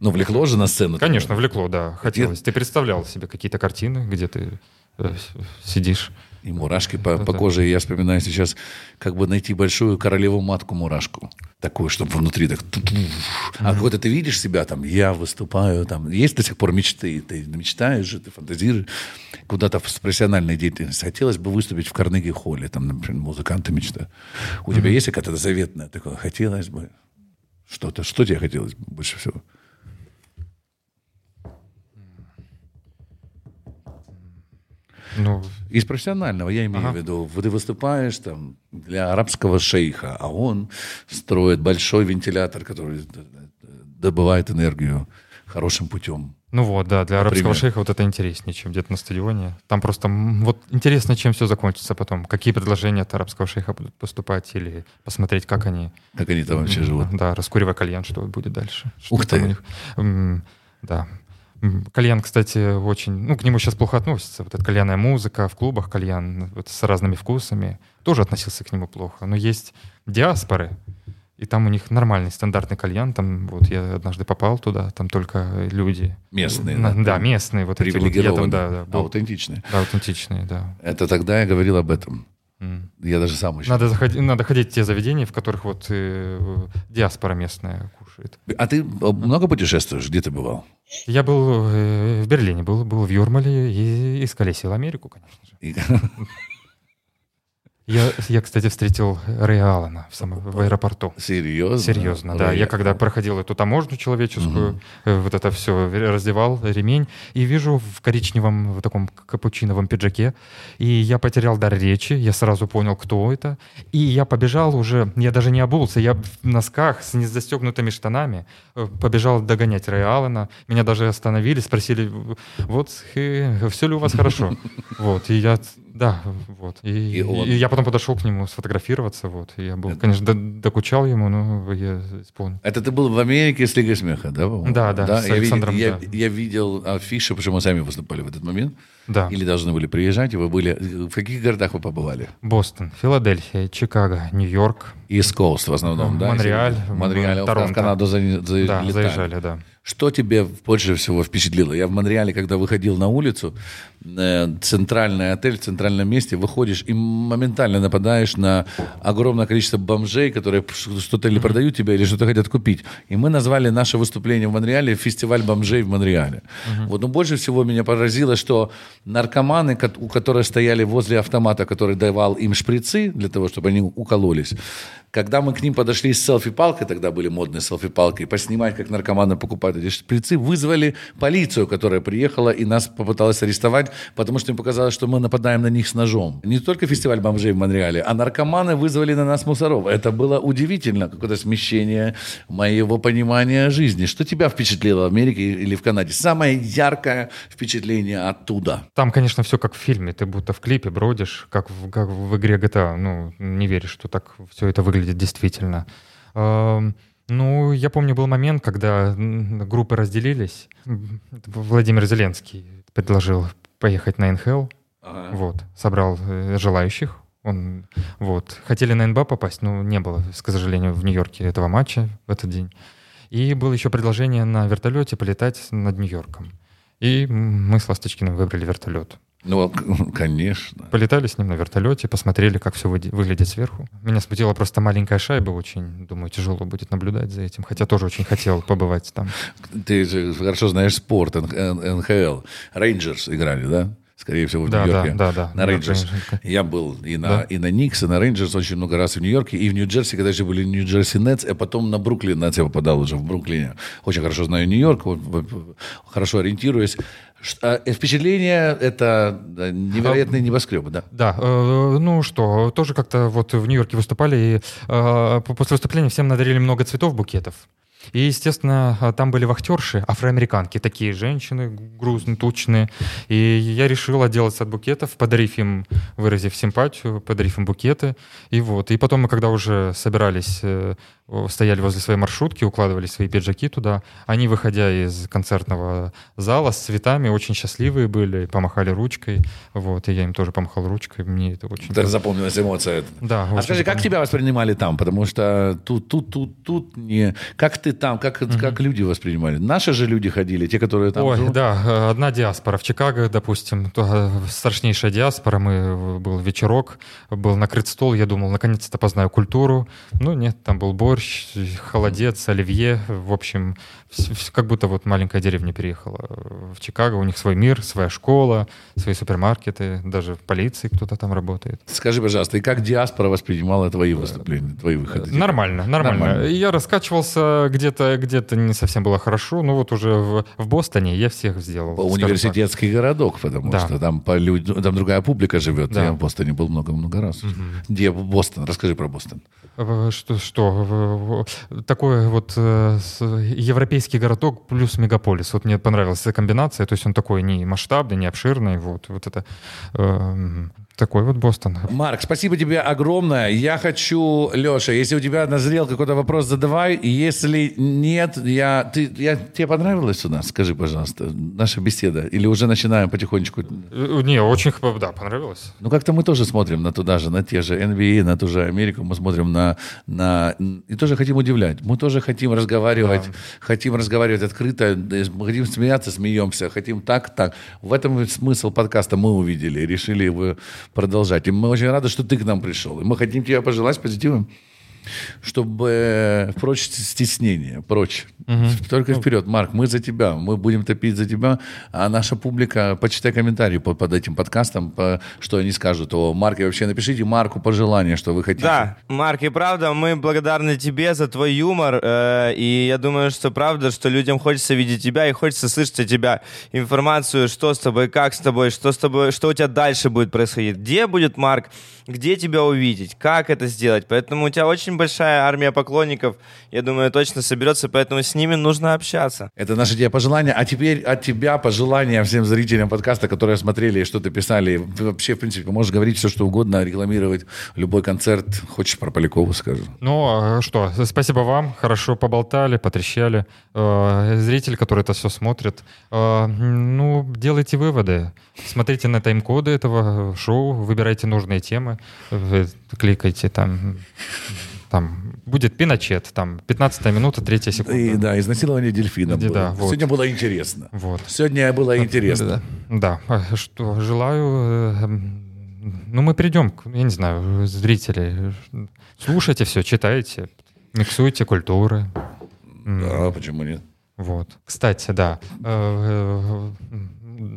[SPEAKER 1] Ну, влекло же на сцену.
[SPEAKER 2] Конечно, влекло, да. Хотелось. Ты представлял себе какие-то картины, где ты э, сидишь
[SPEAKER 1] и мурашки по, по коже. И я вспоминаю сейчас, как бы найти большую королеву-матку-мурашку. Такую, чтобы внутри так... А когда ты видишь себя там, я выступаю, там, есть до сих пор мечты, ты мечтаешь же, ты фантазируешь. Куда-то с профессиональной деятельностью. Хотелось бы выступить в Карнеги-холле, там, например, музыканты мечта. У тебя есть какая-то заветная такое? Хотелось бы что-то. Что тебе хотелось больше всего? Ну, из профессионального, я имею ага. в виду, ты выступаешь там для арабского шейха, а он строит большой вентилятор, который добывает энергию хорошим путем.
[SPEAKER 2] Ну вот, да, для арабского шейха вот это интереснее, чем где-то на стадионе. Там просто вот интересно, чем все закончится потом. Какие предложения от арабского шейха будут поступать или посмотреть, как они...
[SPEAKER 1] Как они там вообще живут.
[SPEAKER 2] Да, раскуривая кальян, что будет дальше.
[SPEAKER 1] Ух ты! У них.
[SPEAKER 2] Да. Кальян, кстати, очень... Ну, к нему сейчас плохо относится. Вот эта кальянная музыка в клубах, кальян вот, с разными вкусами. Тоже относился к нему плохо. Но есть диаспоры, и там у них нормальный стандартный кальян. Там вот я однажды попал туда, там только люди.
[SPEAKER 1] Местные,
[SPEAKER 2] на, да? Да, местные. Вот
[SPEAKER 1] Привилегированные.
[SPEAKER 2] Вот,
[SPEAKER 1] там, да, да, был,
[SPEAKER 2] аутентичные. Да, аутентичные, да.
[SPEAKER 1] Это тогда я говорил об этом. Mm. Я даже сам
[SPEAKER 2] очень... Надо, заходить, надо ходить в те заведения, в которых вот э, диаспора местная кушает.
[SPEAKER 1] А ты много путешествуешь? Где ты бывал?
[SPEAKER 2] Я был э, в Берлине, был, был в Юрмале и исколесил Америку, конечно же. Я, я, кстати, встретил Рэя Аллена в, самом, в аэропорту.
[SPEAKER 1] Серьезно?
[SPEAKER 2] Серьезно, да. Рэй... Я когда проходил эту таможню человеческую, угу. вот это все, раздевал ремень, и вижу в коричневом, в таком капучиновом пиджаке, и я потерял дар речи, я сразу понял, кто это, и я побежал уже, я даже не обулся, я в носках с незастегнутыми штанами э, побежал догонять Рэя Аллена. Меня даже остановили, спросили, вот, все ли у вас хорошо? Вот, и я да, вот. И, и, он... и я потом подошел к нему сфотографироваться, вот. И я был, это... конечно, докучал ему, но я исполнил.
[SPEAKER 1] Это ты был в Америке с Лигой смеха, да?
[SPEAKER 2] Да, да, да?
[SPEAKER 1] с я Александром, видел, да. Я, я видел афиши, потому что мы сами выступали в этот момент.
[SPEAKER 2] Да.
[SPEAKER 1] Или должны были приезжать, и вы были... В каких городах вы побывали?
[SPEAKER 2] Бостон, Филадельфия, Чикаго, Нью-Йорк.
[SPEAKER 1] East Coast в основном, да?
[SPEAKER 2] Монреаль,
[SPEAKER 1] Монреаль,
[SPEAKER 2] Торонто.
[SPEAKER 1] в Канаду за,
[SPEAKER 2] за, да, заезжали, да.
[SPEAKER 1] Что тебе больше всего впечатлило? Я в Монреале, когда выходил на улицу, э, центральный отель в центральном месте, выходишь и моментально нападаешь на огромное количество бомжей, которые что-то или продают тебе, или что-то хотят купить. И мы назвали наше выступление в Монреале «Фестиваль бомжей в Монреале». Uh-huh. Вот, но больше всего меня поразило, что наркоманы, у которых стояли возле автомата, который давал им шприцы для того, чтобы они укололись, когда мы к ним подошли с селфи-палкой, тогда были модные селфи-палки, поснимать, как наркоманы покупают эти шприцы, вызвали полицию, которая приехала и нас попыталась арестовать, потому что им показалось, что мы нападаем на них с ножом. Не только фестиваль бомжей в Монреале, а наркоманы вызвали на нас мусоров. Это было удивительно, какое-то смещение моего понимания жизни. Что тебя впечатлило в Америке или в Канаде? Самое яркое впечатление оттуда?
[SPEAKER 2] Там, конечно, все как в фильме. Ты будто в клипе бродишь, как в, как в игре GTA. Ну, не веришь, что так все это выглядит выглядит действительно. Ну, я помню, был момент, когда группы разделились. Владимир Зеленский предложил поехать на НХЛ. Ага. Вот, собрал э, желающих. Он, вот, хотели на НБА попасть, но не было, к сожалению, в Нью-Йорке этого матча в этот день. И было еще предложение на вертолете полетать над Нью-Йорком. И мы с Ласточкиным выбрали вертолет.
[SPEAKER 1] Ну, конечно.
[SPEAKER 2] Полетали с ним на вертолете, посмотрели, как все выглядит сверху. Меня смутила просто маленькая шайба, очень, думаю, тяжело будет наблюдать за этим, хотя тоже очень хотел побывать там.
[SPEAKER 1] Ты же хорошо знаешь спорт, НХЛ. Рейнджерс играли, да? Скорее всего, в
[SPEAKER 2] да,
[SPEAKER 1] Нью-Йорке.
[SPEAKER 2] Да, да, да.
[SPEAKER 1] На Рейнджерс. Я был и на, да. и на Никс, и на Рейнджерс очень много раз в Нью-Йорке, и в Нью-Джерси, когда еще были Нью-Джерси Нетс, а потом на Бруклин Нетс я попадал уже в Бруклине. Очень хорошо знаю Нью-Йорк, хорошо ориентируюсь. А, э, впечатление — это невероятные небоскребы, да?
[SPEAKER 2] Да, э, ну что, тоже как-то вот в Нью-Йорке выступали, и э, после выступления всем надарили много цветов, букетов. И, естественно, а, там были вахтерши, афроамериканки, такие женщины грузные, тучные. И я решил отделаться от букетов, подарив им, выразив симпатию, подарив им букеты. И вот. И потом мы, когда уже собирались э, стояли возле своей маршрутки, укладывали свои пиджаки туда. Они, выходя из концертного зала с цветами, очень счастливые были, помахали ручкой. Вот, и я им тоже помахал ручкой. Мне это очень...
[SPEAKER 1] Так запомнилась эмоция.
[SPEAKER 2] Да.
[SPEAKER 1] А скажи, как тебя воспринимали там? Потому что тут, тут, тут, тут не... Как ты там, как, угу. как люди воспринимали? Наши же люди ходили, те, которые там...
[SPEAKER 2] Ой, живут? да, одна диаспора. В Чикаго, допустим, то, э, страшнейшая диаспора. Мы, был вечерок, был накрыт стол. Я думал, наконец-то познаю культуру. Ну, нет, там был борщ холодец, оливье. В общем, как будто вот маленькая деревня переехала в Чикаго. У них свой мир, своя школа, свои супермаркеты, даже в полиции кто-то там работает.
[SPEAKER 1] Скажи, пожалуйста, и как диаспора воспринимала твои выступления, твои выходы?
[SPEAKER 2] Нормально, нормально. нормально. Я раскачивался где-то, где-то не совсем было хорошо, но вот уже в, в Бостоне я всех сделал.
[SPEAKER 1] Университетский так. городок, потому да. что там, по люд... там другая публика живет. Да. Я в Бостоне был много-много раз. Угу. Где Бостон? Расскажи про Бостон.
[SPEAKER 2] Что, что? Такой вот э, европейский городок плюс мегаполис. Вот мне понравилась эта комбинация. То есть он такой не масштабный, не обширный. Вот, вот это э, такой вот Бостон.
[SPEAKER 1] Марк, спасибо тебе огромное. Я хочу, Леша, если у тебя назрел какой-то вопрос, задавай. Если нет, я, ты, я, тебе понравилось у нас? Скажи, пожалуйста, наша беседа. Или уже начинаем потихонечку?
[SPEAKER 2] Э, не, очень, да, понравилось.
[SPEAKER 1] Ну, как-то мы тоже смотрим на туда же, на те же NBA, на ту же Америку. Мы смотрим на... на и тоже хотим удивлять. Мы тоже хотим разговаривать. Да. Хотим разговаривать открыто. Мы хотим смеяться, смеемся. Хотим так, так. В этом смысл подкаста мы увидели. Решили его продолжать. И мы очень рады, что ты к нам пришел. И мы хотим тебе пожелать позитива чтобы прочь стеснение, прочь. Угу. Только ну. вперед, Марк, мы за тебя, мы будем топить за тебя, а наша публика, почитай комментарии под, под этим подкастом, по, что они скажут о Марке. Вообще напишите Марку пожелание, что вы хотите.
[SPEAKER 3] Да, Марк, и правда, мы благодарны тебе за твой юмор, э, и я думаю, что правда, что людям хочется видеть тебя и хочется слышать от тебя информацию, что с тобой, как с тобой, что с тобой, что у тебя дальше будет происходить, где будет Марк, где тебя увидеть, как это сделать. Поэтому у тебя очень большая армия поклонников, я думаю, точно соберется, поэтому с ними нужно общаться.
[SPEAKER 1] Это наши тебе пожелания. А теперь от тебя пожелания всем зрителям подкаста, которые смотрели и что-то писали. Вообще, в принципе, можешь говорить все, что угодно, рекламировать любой концерт. Хочешь про Полякову скажу?
[SPEAKER 2] Ну, а что, спасибо вам. Хорошо поболтали, потрещали. Э, зритель, который это все смотрит, э, ну, делайте выводы. Смотрите на тайм-коды этого шоу, выбирайте нужные темы, вы кликайте там там будет Пиночет, там 15 минута, 3 секунда. И,
[SPEAKER 1] да, изнасилование дельфина. Да,
[SPEAKER 2] вот.
[SPEAKER 1] Сегодня было интересно.
[SPEAKER 2] Вот.
[SPEAKER 1] Сегодня было интересно.
[SPEAKER 2] Да, да. А что, желаю... Э, ну, мы придем, я не знаю, зрители. Слушайте все, читайте, миксуйте культуры.
[SPEAKER 1] Да, почему нет?
[SPEAKER 2] Вот. Кстати, да. Э, э,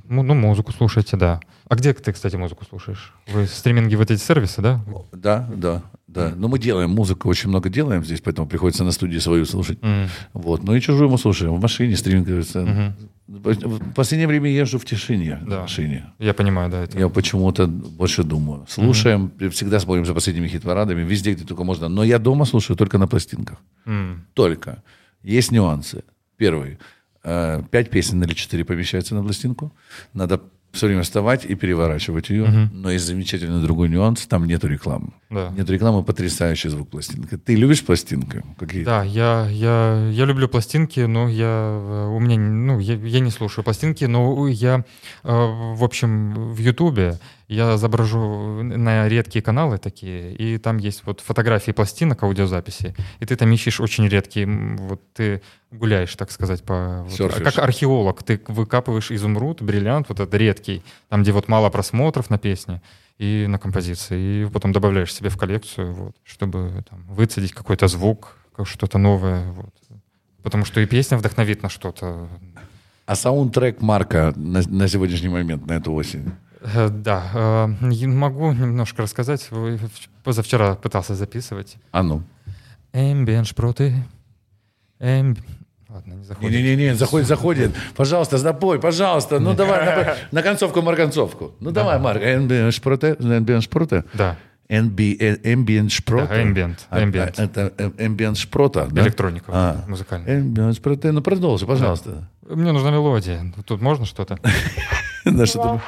[SPEAKER 2] ну, музыку слушайте, да. А где ты, кстати, музыку слушаешь? Вы стриминги вот эти сервисы, да?
[SPEAKER 1] Да, да, да. Но мы делаем музыку, очень много делаем здесь, поэтому приходится на студии свою слушать. Mm. Вот. Ну и чужую мы слушаем. В машине стриминг. Mm-hmm. В последнее время езжу в тишине да. в машине.
[SPEAKER 2] Я понимаю, да. Это...
[SPEAKER 1] Я почему-то больше думаю. Слушаем, mm-hmm. всегда смотрим за последними хит-парадами, везде, где только можно. Но я дома слушаю только на пластинках. Mm. Только. Есть нюансы. Первый. Э, пять песен или четыре помещаются на пластинку. Надо все время вставать и переворачивать ее. Угу. Но есть замечательный другой нюанс, там нету рекламы. Да. Нет рекламы, потрясающий звук пластинки. Ты любишь пластинки?
[SPEAKER 2] Какие? Да, я, я, я люблю пластинки, но я, э, у меня, ну, я, я не слушаю пластинки, но я, э, в общем, в Ютубе я изображу на редкие каналы такие, и там есть вот фотографии пластинок, аудиозаписи, и ты там ищешь очень редкие, вот ты гуляешь, так сказать, по... Вот, как археолог, ты выкапываешь изумруд, бриллиант, вот этот редкий, там, где вот мало просмотров на песне и на композиции, и потом добавляешь себе в коллекцию, вот, чтобы там, выцедить какой-то звук, что-то новое, вот. Потому что и песня вдохновит на что-то.
[SPEAKER 1] А саундтрек Марка на, на сегодняшний момент, на эту осень?
[SPEAKER 2] Э, да, э, могу немножко рассказать. Позавчера пытался записывать.
[SPEAKER 1] А ну.
[SPEAKER 2] Эмбиен шпроты. Эмб... Ладно, не заходит.
[SPEAKER 1] Не-не-не, заходит, заходит. Пожалуйста, запой, пожалуйста. Ну давай на, на концовку марганцовку. Ну давай, Марк. Эмбиен шпроте. Эмбиен шпроте.
[SPEAKER 2] Да.
[SPEAKER 1] Ambient шпрота.
[SPEAKER 2] Да, ambient. ambient.
[SPEAKER 1] А, это ambient шпрота, да?
[SPEAKER 2] Электроника а. музыкальная.
[SPEAKER 1] Ambient шпрота. Ну, продолжи, пожалуйста.
[SPEAKER 2] Да. Мне нужна мелодия. Тут можно что-то?
[SPEAKER 1] Да, что-то...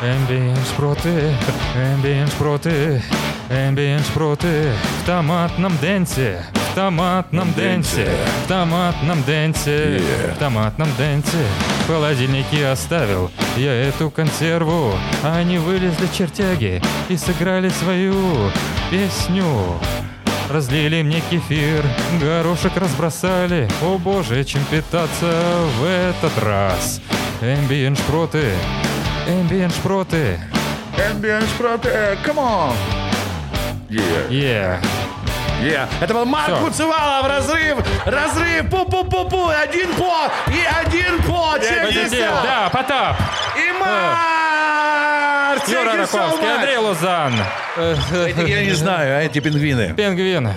[SPEAKER 2] Ambient шпроты, ambient шпроты, ambient шпроты в томатном денсе, в томатном денсе, в томатном денсе, в томатном денсе. В холодильнике оставил я эту консерву, они вылезли чертяги и сыграли свою песню. Разлили мне кефир, горошек разбросали. О боже, чем питаться в этот раз? Ambient шпроты, Ambient шпроты.
[SPEAKER 1] Ambient шпроты, come on.
[SPEAKER 2] Yeah. Yeah.
[SPEAKER 1] Yeah. Это был Марк Куцевалов, разрыв, разрыв, пу-пу-пу-пу, один по, и один по,
[SPEAKER 2] Да, Потап.
[SPEAKER 1] И Марк,
[SPEAKER 2] Юра Раковский, Андрей Лузан.
[SPEAKER 1] Я не знаю, а эти пингвины.
[SPEAKER 2] Пингвины.